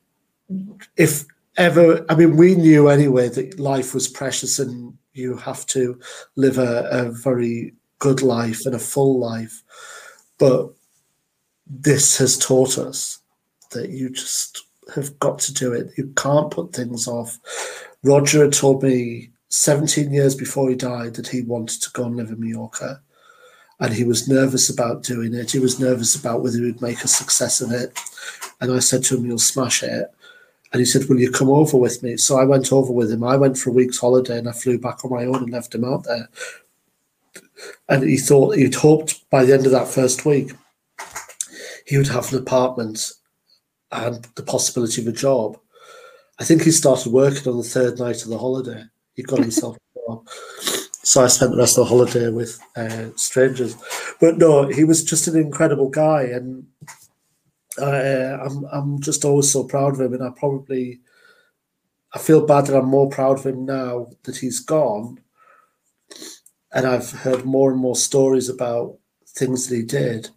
if ever i mean we knew anyway that life was precious and you have to live a, a very good life and a full life but this has taught us that you just have got to do it you can't put things off roger had told me 17 years before he died that he wanted to go and live in mallorca and he was nervous about doing it. He was nervous about whether he would make a success of it. And I said to him, You'll smash it. And he said, Will you come over with me? So I went over with him. I went for a week's holiday and I flew back on my own and left him out there. And he thought he'd hoped by the end of that first week he would have an apartment and the possibility of a job. I think he started working on the third night of the holiday. He got himself a job. So I spent the rest of the holiday with uh, strangers. But no, he was just an incredible guy, and uh, I'm I'm just always so proud of him. And I probably I feel bad that I'm more proud of him now that he's gone, and I've heard more and more stories about things that he did,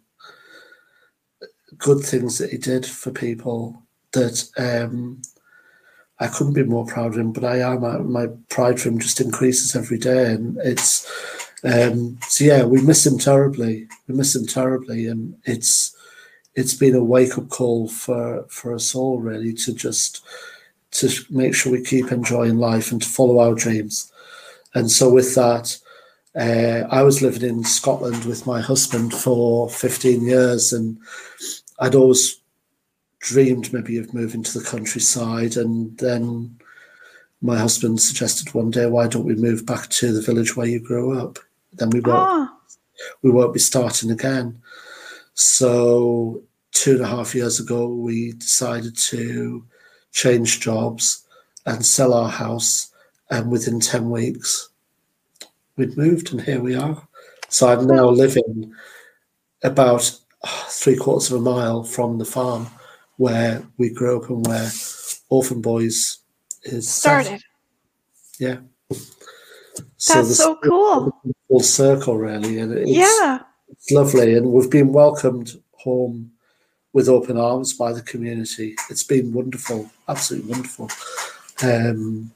good things that he did for people that um, I couldn't be more proud of him, but I am. My pride for him just increases every day, and it's um, so yeah. We miss him terribly. We miss him terribly, and it's it's been a wake up call for for us all really to just to make sure we keep enjoying life and to follow our dreams. And so with that, uh, I was living in Scotland with my husband for 15 years, and I'd always dreamed maybe of moving to the countryside. And then my husband suggested one day, why don't we move back to the village where you grew up? Then we won't, Ah, we won't be starting again. So two and a half years ago, we decided to change jobs and sell our house. And within 10 weeks, we'd moved, and here we are. So I'm now living about ah, three quarters of a mile from the farm where we grew up and where Orphan Boys is set. started. Yeah. That's the so cool. full circle, really, and it's, Yeah. it's lovely. And we've been welcomed home with open arms by the community. It's been wonderful, absolutely wonderful. Um,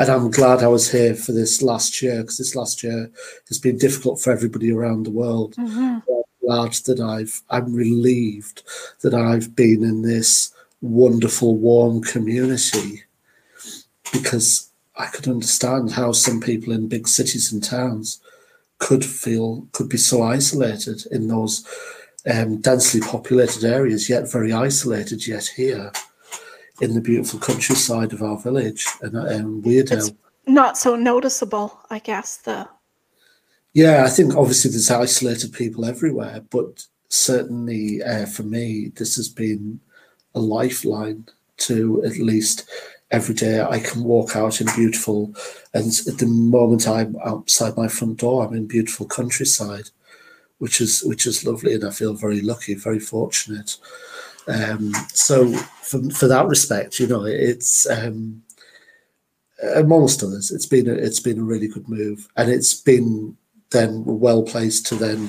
and I'm glad I was here for this last year because this last year has been difficult for everybody around the world. Mhm. Glad that I've, I'm relieved that I've been in this wonderful, warm community because I could understand how some people in big cities and towns could feel, could be so isolated in those um, densely populated areas, yet very isolated, yet here in the beautiful countryside of our village and um, Weardale. It's not so noticeable, I guess. The Yeah, I think obviously there's isolated people everywhere, but certainly uh, for me, this has been a lifeline to at least every day I can walk out in beautiful, and at the moment I'm outside my front door, I'm in beautiful countryside, which is which is lovely, and I feel very lucky, very fortunate. Um, so for for that respect, you know, it's. Um, amongst others, it's been a, it's been a really good move, and it's been then well placed to then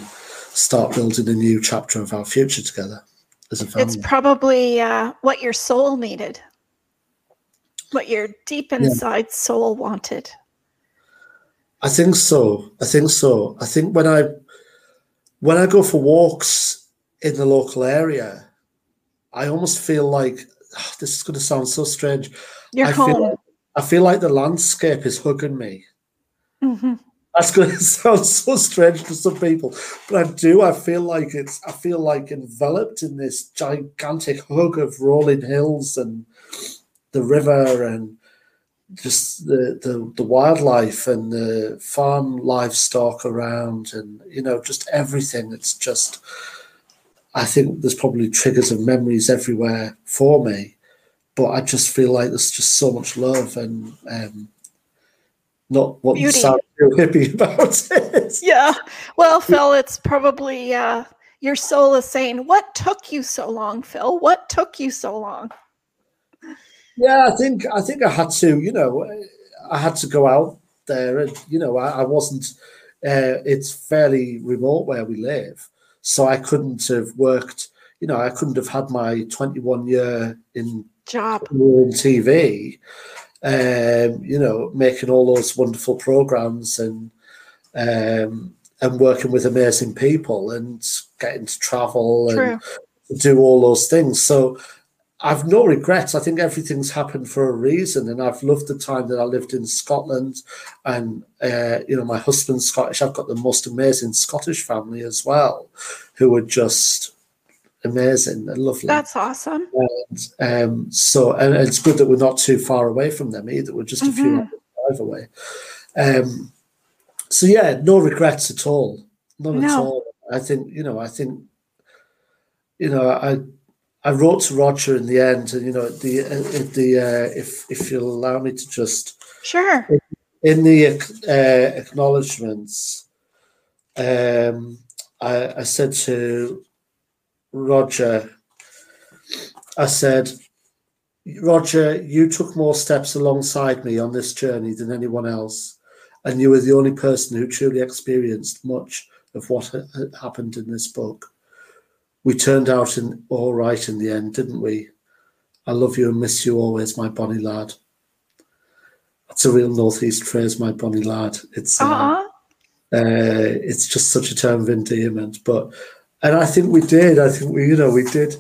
start building a new chapter of our future together as a family. it's probably uh, what your soul needed, what your deep inside soul wanted. I think so. I think so. I think when I when I go for walks in the local area, I almost feel like ah, this is going to sound so strange. You're I home. feel like, I feel like the landscape is hugging me. Mhm. That's going to sound so strange to some people, but I do. I feel like it's. I feel like enveloped in this gigantic hug of rolling hills and the river and just the the, the wildlife and the farm livestock around and you know just everything. It's just. I think there's probably triggers of memories everywhere for me, but I just feel like there's just so much love and um, not what you sound too hippie about it. Yeah. Well, Phil, it's probably uh, your soul is saying, What took you so long, Phil? What took you so long? Yeah, I think I think I had to, you know, I had to go out there, and you know, I, I wasn't. Uh, it's fairly remote where we live, so I couldn't have worked. You know, I couldn't have had my 21 year in Job. in TV, um, you know, making all those wonderful programs and um, and working with amazing people and getting to travel True. and do all those things. So I've no regrets. I think everything's happened for a reason, and I've loved the time that I lived in Scotland. And uh, you know, my husband's Scottish. I've got the most amazing Scottish family as well, who are just amazing and lovely. That's awesome. Um, so, and it's good that we're not too far away from them either. We're just a few Mhm. hours drive away. Um, so yeah, no regrets at all. None at all. I think you know. I think you know. I I wrote to Roger in the end, and you know, the uh, the uh, if if you'll allow me to just Sure. in the uh, acknowledgements, um, I, I said to Roger, I said, Roger, you took more steps alongside me on this journey than anyone else, and you were the only person who truly experienced much of what ha- happened in this book. We turned out in all right in the end, didn't we? I love you and miss you always, my bonny lad. That's a real northeast phrase, my bonny lad. It's uh, Uh-uh. uh, it's just such a term of endearment. But and I think we did. I think we, you know, we did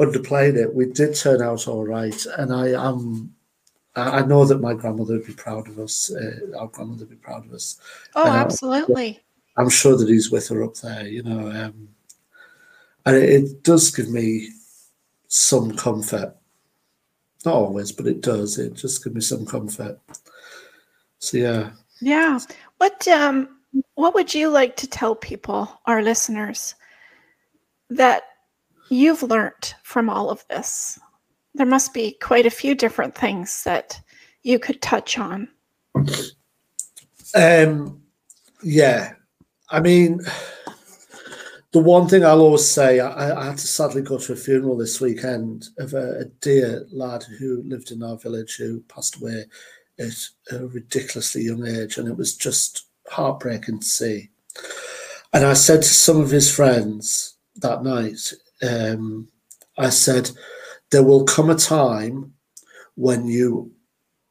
underplayed it. We did turn out all right, and I am I know that my grandmother would be proud of us. Uh, our grandmother would be proud of us. Oh, absolutely. I'm sure that he's with her up there, you know. Um, and it, it, does give me some comfort. Not always, but it does. It just gives me some comfort. So yeah. Yeah. What um what would you like to tell people, our listeners, that you've learned from all of this? There must be quite a few different things that you could touch on. Um, yeah, I mean, the one thing I'll always say, I, I, had to sadly go to a funeral this weekend of a, a, dear lad who lived in our village who passed away at a ridiculously young age, and it was just heartbreaking to see. And I said to some of his friends that night, um, I said, there will come a time when you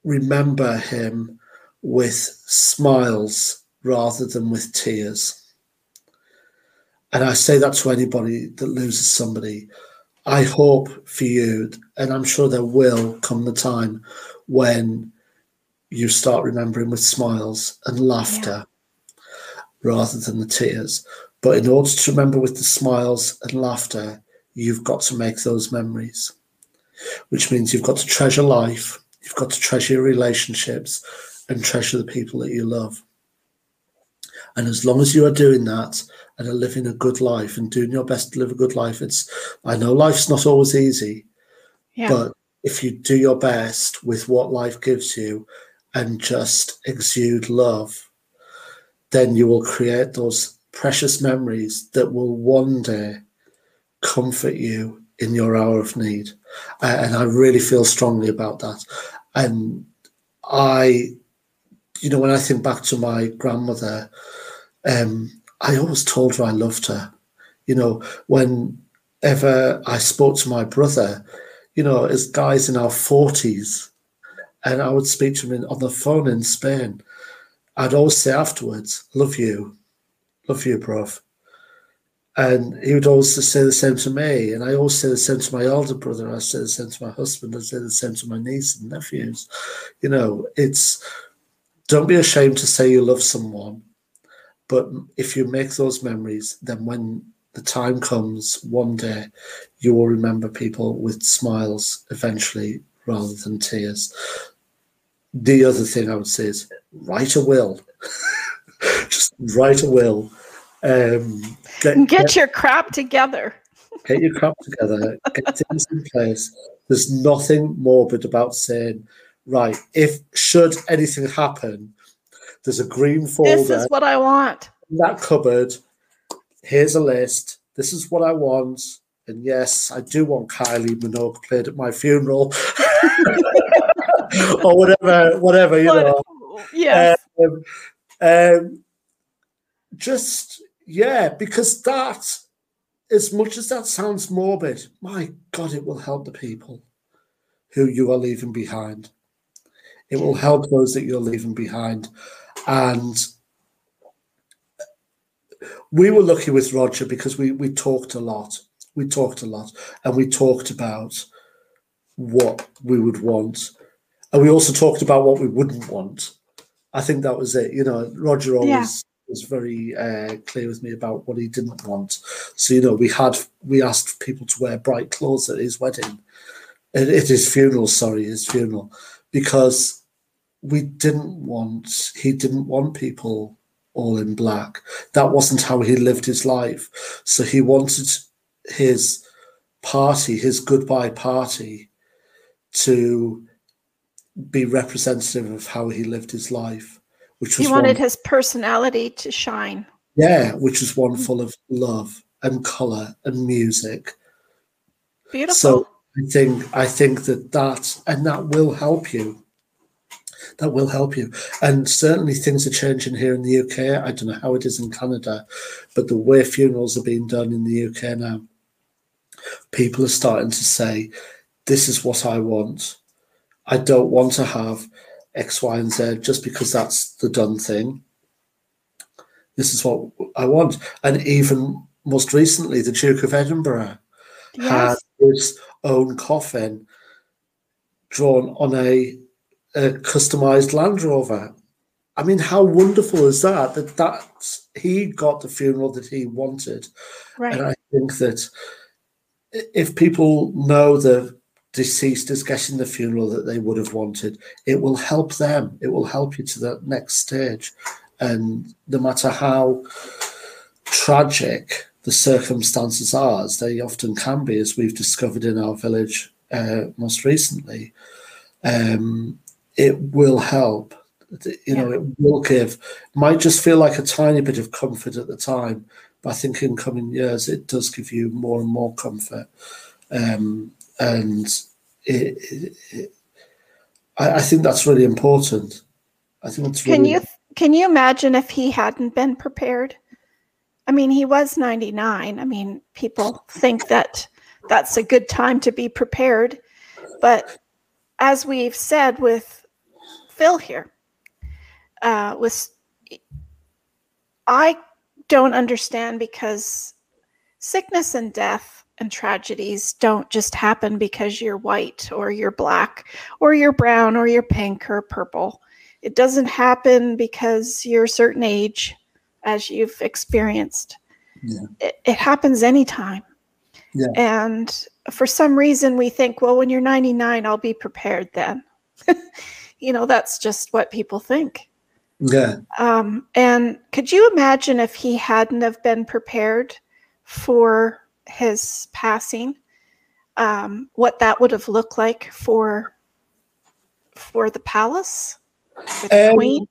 remember him with smiles rather than with tears. And I say that to anybody that loses somebody. I hope for you, and I'm sure there will come the time when you start remembering with smiles and laughter yeah. rather than the tears. But in order to remember with the smiles and laughter, you've got to make those memories, which means you've got to treasure life, you've got to treasure your relationships, and treasure the people that you love. And as long as you are doing that and are living a good life and doing your best to live a good life, it's, I know life's not always easy, yeah. but if you do your best with what life gives you and just exude love, then you will create those precious memories that will one day comfort you in your hour of need. And I really feel strongly about that. And I, you know, when I think back to my grandmother, um, I always told her I loved her. You know, whenever I spoke to my brother, you know, as guys in our 40s, and I would speak to him on the phone in Spain. I'd always say afterwards, "Love you, love you, bruv." And he would always say the same to me, and I always say the same to my older brother. I say the same to my husband. I say the same to my niece and nephews. You know, it's don't be ashamed to say you love someone, but if you make those memories, then when the time comes, one day you will remember people with smiles eventually rather than tears the other thing I would say is write a will. Just write a will. Um, get, get, get, your crap together. Get your crap together. Get things in place. There's nothing morbid about saying, right, if should anything happen, there's a green folder. This is what I want. That cupboard. Here's a list. This is what I want. And yes, I do want Kylie Minogue played at my funeral. or whatever, whatever you what, know. Yeah. Um, um, just yeah, because that, as much as that sounds morbid, my God, it will help the people who you are leaving behind. It will help those that you're leaving behind, and we were lucky with Roger because we we talked a lot. We talked a lot, and we talked about what we would want and we also talked about what we wouldn't want. I think that was it. You know, Roger always yeah. was very uh, clear with me about what he didn't want. So you know, we had we asked people to wear bright clothes at his wedding, at, at his funeral. Sorry, his funeral, because we didn't want. He didn't want people all in black. That wasn't how he lived his life. So he wanted his party, his goodbye party, to be representative of how he lived his life. Which was he wanted one, his personality to shine. Yeah, which was one full of love and color and music. Beautiful. So I think I think that that and that will help you. That will help you. And certainly things are changing here in the UK. I don't know how it is in Canada, but the way funerals are being done in the UK now, people are starting to say, This is what I want I don't want to have X, Y, and Z just because that's the done thing. This is what I want. And even most recently, the Duke of Edinburgh yes. had his own coffin drawn on a a customized Land Rover. I mean, how wonderful is that? That that he got the funeral that he wanted, Right. and I think that if people know the deceased is getting the funeral that they would have wanted, it will help them. It will help you to the next stage, and no matter how tragic the circumstances are, as they often can be, as we've discovered in our village uh, most recently, um, it will help. You know, it will give. Might just feel like a tiny bit of comfort at the time, but I think in coming years it does give you more and more comfort. Um, and it, it, it, I, I think that's really important. I think it's really Can you can you imagine if he hadn't been prepared? I mean, he was 99. I mean, people think that that's a good time to be prepared, but as we've said with Phil here, uh, with I don't understand because sickness and death and tragedies don't just happen because you're white or you're black or you're brown or you're pink or purple. It doesn't happen because you're a certain age, as you've experienced. Yeah. It, it happens anytime. Yeah. And for some reason, we think, well, when you're 99, I'll be prepared then. you know, that's just what people think. Yeah. Um, and could you imagine if he hadn't have been prepared for his passing, um, what that would have looked like for for the palace, for the Um, queen?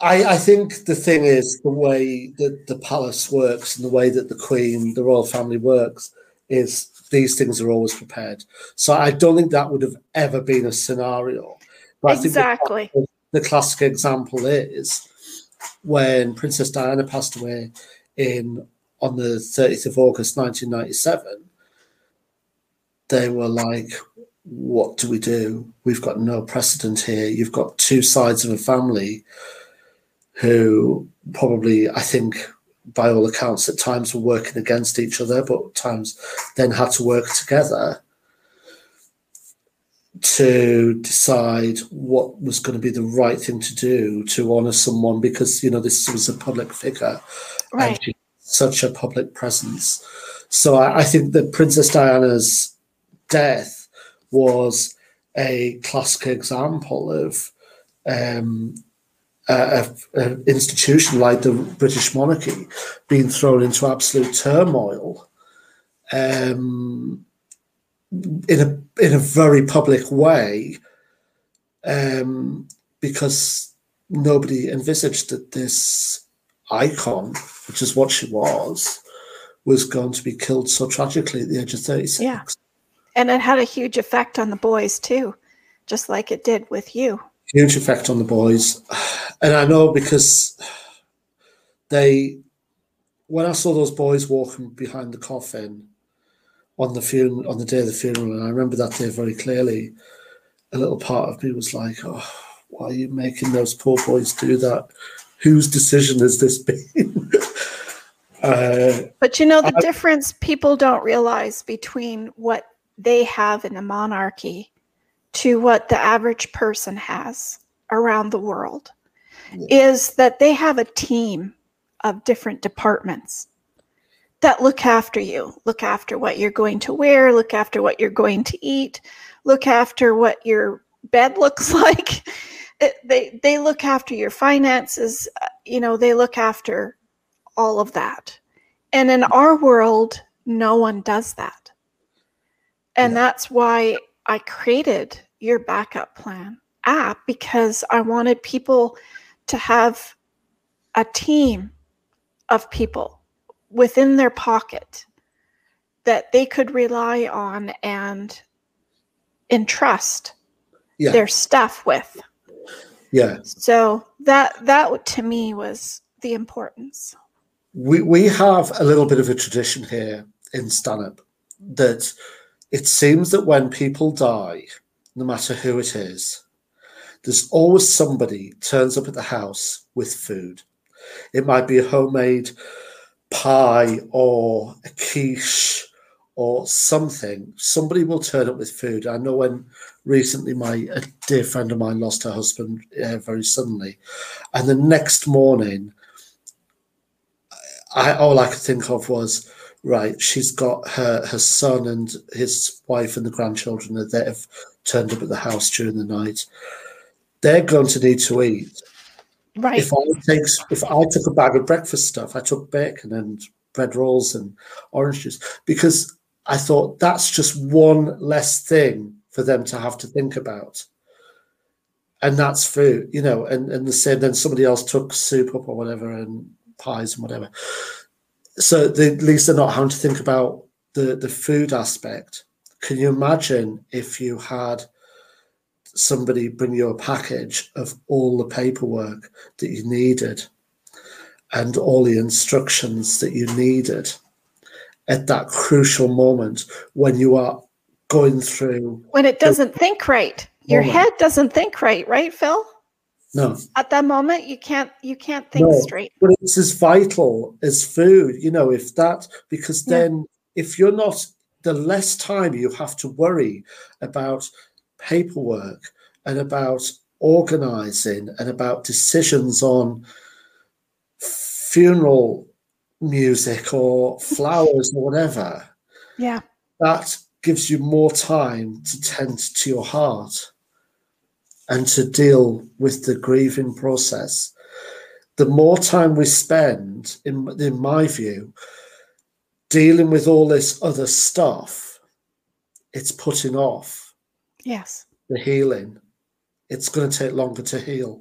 I, I think the thing is the way that the palace works and the way that the queen, the royal family works, is these things are always prepared. So I don't think that would have ever been a scenario. But think the Exactly. the classic example is when Princess Diana passed away in on the 30th of August 1997 they were like what do we do? We've got no precedent here. You've got two sides of a family who probably I think by all accounts at times were working against each other but times then had to work together to decide what was going to be the right thing to do to honor someone because you know this was a public figure. Right. and such a public presence. So I, I think that princess diana's death was a classic example of um, an institution like the british monarchy being thrown into absolute turmoil. Um, in a in a very public way, um, because nobody envisaged that this icon, which is what she was, was going to be killed so tragically at the age of thirty six. Yeah. And it had a huge effect on the boys too, just like it did with you. Huge effect on the boys, and I know because they, when I saw those boys walking behind the coffin on the funeral on the day of the funeral, and I remember that day very clearly. A little part of me was like, "Oh, why are you making those poor boys do that? Whose decision has this been?" uh, But you know, the I- difference people don't realize between what they have in a monarchy to what the average person has around the world is that they have a team of different departments that look after you, look after what you're going to wear, look after what you're going to eat, look after what your bed looks like. It- they they look after your finances, uh, you know, they look after all of that. And in our world, no one does that. And Yeah. that's why I created your backup plan app because I wanted people to have a team of people within their pocket that they could rely on and entrust yeah, their stuff with. yeah. So that that to me was the importance. We we have a little bit of a tradition here in Stanhope that it seems that when people die, no matter who it is, there's always somebody turns up at the house with food. It might be a homemade pie or a quiche or something, somebody will turn up with food. I know when recently my a dear friend of mine lost her husband uh, very suddenly, and the next morning, I all I could think of was right. She's got her her son and his wife and the grandchildren that have turned up at the house during the night. They're going to need to eat. Right. If I takes if I took a bag of breakfast stuff, I took bacon and bread rolls and orange juice because I thought that's just one less thing for them to have to think about. And that's food, you know, and, and the same then somebody else took soup up or whatever and pies and whatever. So at least they're not having to think about the, the food aspect. Can you imagine if you had somebody bring you a package of all the paperwork that you needed and all the instructions that you needed? at that crucial moment when you are going through when it doesn't think right your moment. head doesn't think right right phil no at that moment you can't you can't think No. straight but it's as vital as food you know if that because Yeah. then if you're not the less time you have to worry about paperwork and about organizing and about decisions on funeral music or flowers or whatever yeah that gives you more time to tend to your heart and to deal with the grieving process. The more time we spend, in, in my view, dealing with all this other stuff, it's putting off yes the healing. It's going to take longer to heal.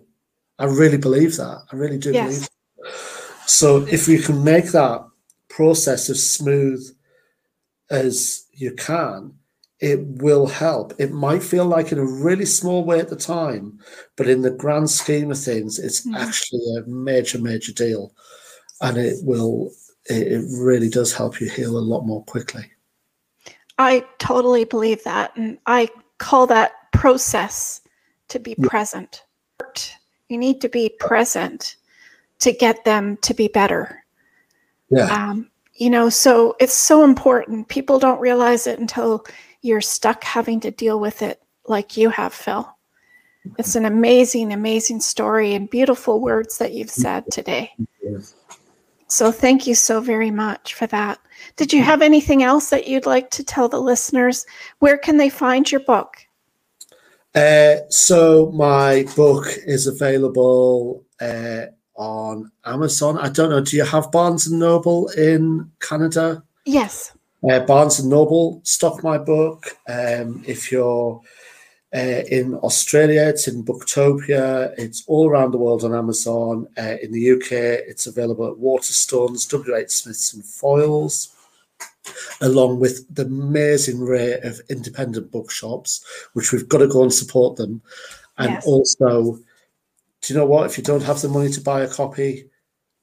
I really believe that. I really do Yes. believe. That. So if you can make that process as smooth as you can, it will help. It might feel like in a really small way at the time, but in the grand scheme of things, it's Mhm. actually a major, major deal, and it will. It, it really does help you heal a lot more quickly. i totally believe that and i call that process to be Yeah. present. You need to be present to get them to be better. Yeah, um, you know so it's so important. People don't realize it until you're stuck having to deal with it like you have phil. It's an amazing amazing story and beautiful words that you've said today so thank you so very much for that did you have anything else that you'd like to tell the listeners where can they find your book Uh, so my book is available uh, on Amazon. I don't know. Do you have Barnes and Noble in Canada? yes Uh, Barnes and Noble stock my book. Um, if you're uh, in Australia, it's in Booktopia. It's all around the world on Amazon. Uh, in the UK, it's available at Waterstones, W.H. Smiths and Foyles, along with the amazing array of independent bookshops, which we've got to go and support them. And Yes. also, do you know what? If you don't have the money to buy a copy,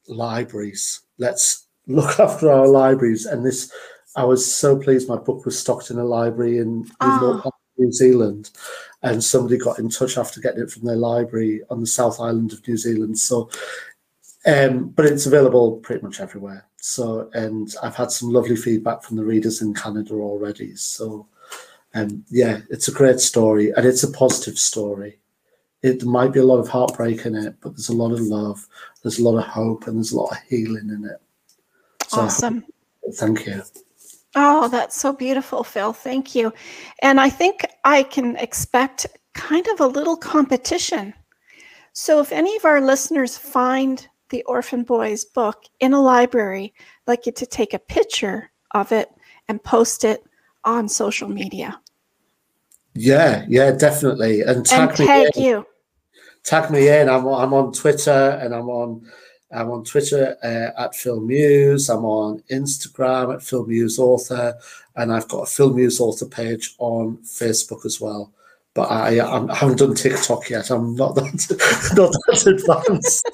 libraries. Let's look after our libraries. And this, I was so pleased my book was stocked in a library in remote New Zealand. And somebody got in touch after getting it from their library on the South Island of New Zealand. So, um, but it's available pretty much everywhere. So, and I've had some lovely feedback from the readers in Canada already. So, um, yeah, it's a great story and it's a positive story. It might be a lot of heartbreak in it, but there's a lot of love, there's a lot of hope, and there's a lot of healing in it. So, awesome thank you. Oh, that's so beautiful, Phil. Thank you. And I think I can expect kind of a little competition. So if any of our listeners find the Orphan Boys book in a library, I'd like you to take a picture of it and post it on social media Yeah, yeah, definitely. And tag and me tag in. you. Tag me in. I'm I'm on Twitter and I'm on I'm on Twitter uh, at Phil Mews. I'm on Instagram at Phil Mews Author, and I've got a Phil Mews Author page on Facebook as well. But I, I haven't done TikTok yet. I'm not that not that advanced.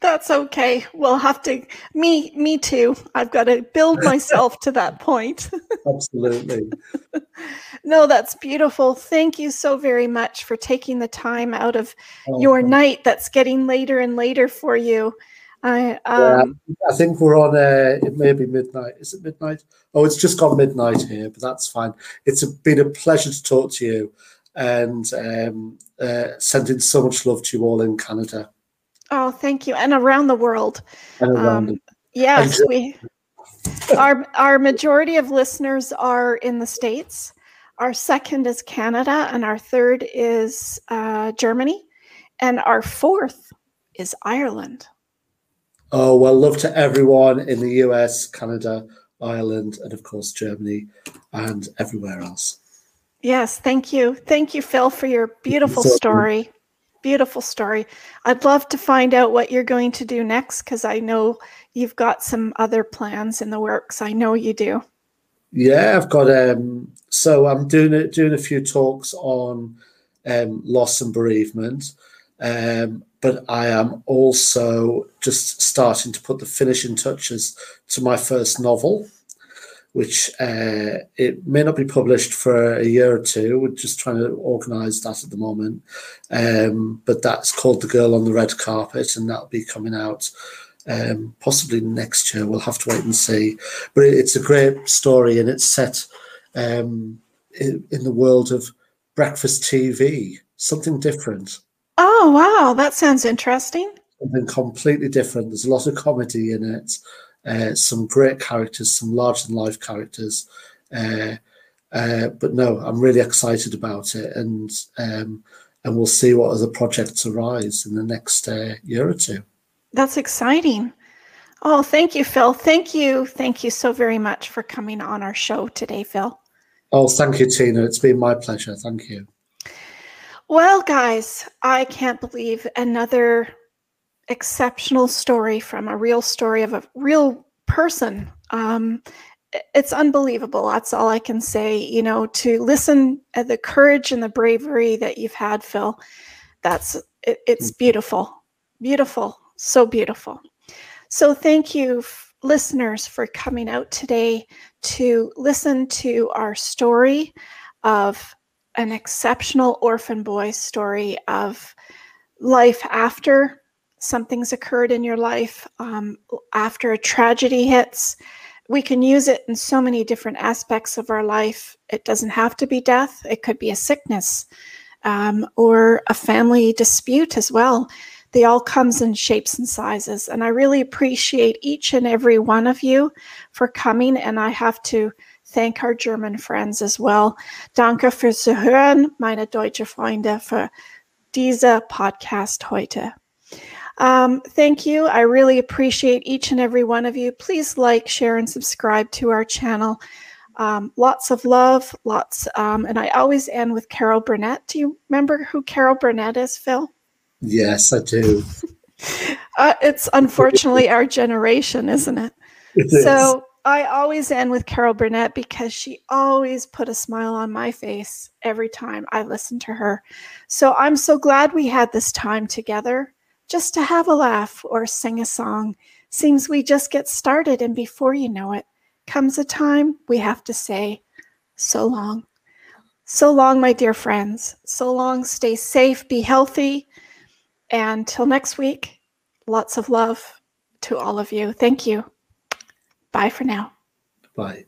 That's okay. We'll have to me me too. I've got to build myself to that point. Absolutely. No, that's beautiful. Thank you so very much for taking the time out of Oh, your night that's getting later and later for you I um, yeah, I think we're on. Uh, it may be midnight. Is it midnight? Oh, it's just gone midnight here, but that's fine. It's a, been a pleasure to talk to you, and um, uh, sending so much love to you all in Canada. Oh, thank you, and around the world. And around Um, yes, we our our majority of listeners are in the states. Our second is Canada, and our third is uh, Germany, and our fourth is Ireland. Oh, well, love to everyone in the US, Canada, Ireland, and of course, Germany and everywhere else. Yes, thank you. Thank you, Phil, for your beautiful so- story. Beautiful story. I'd love to find out what you're going to do next because I know you've got some other plans in the works. I know you do. Yeah, I've got um so I'm doing it doing a few talks on um loss and bereavement. Um but I am also just starting to put the finishing touches to my first novel, which uh, it may not be published for a year or two. We're just trying to organise that at the moment. Um, but that's called The Girl on the Red Carpet, and that'll be coming out um, possibly next year. We'll have to wait and see. But it, it's a great story, and it's set um, in, in the world of breakfast TV, something different Oh, wow. That sounds interesting. something completely different. There's a lot of comedy in it, uh, some great characters, some larger than life characters. Uh, uh, but no, I'm really excited about it, and um, and we'll see what other projects arise in the next uh, year or two. That's exciting. Oh, thank you, Phil. Thank you. Thank you so very much for coming on our show today, Phil. Oh, thank you, Tina. It's been my pleasure. Thank you. Well, guys, I can't believe another exceptional story from a real story of a real person. Um, it's unbelievable. That's all I can say. You know, to listen at the courage and the bravery that you've had, Phil. That's it, it's beautiful, beautiful, so beautiful. So thank you, f- listeners, for coming out today to listen to our story of an exceptional orphan boy story of life after something's occurred in your life, um, after a tragedy hits. We can use it in so many different aspects of our life. It doesn't have to be death, it could be a sickness um, or a family dispute as well. They all comes in shapes and sizes. And I really appreciate each and every one of you for coming. And I have to thank our German friends as well. Danke fürs Zuhören, meine deutsche Freunde, für diese Podcast heute. Um, thank you. I really appreciate each and every one of you. Please like, share, and subscribe to our channel. Um, lots of love, lots. Um, and I always end with Carol Burnett. Do you remember who Carol Burnett is, Phil? Yes, I do. Uh, it's unfortunately our generation, isn't it? It is. So I always end with Carol Burnett because she always put a smile on my face every time I listened to her. So I'm so glad we had this time together just to have a laugh or sing a song. Seems we just get started, and before you know it, comes a time we have to say, so long. So long, my dear friends. So long. Stay safe, be healthy. And till next week, lots of love to all of you. Thank you. Bye for now. Bye.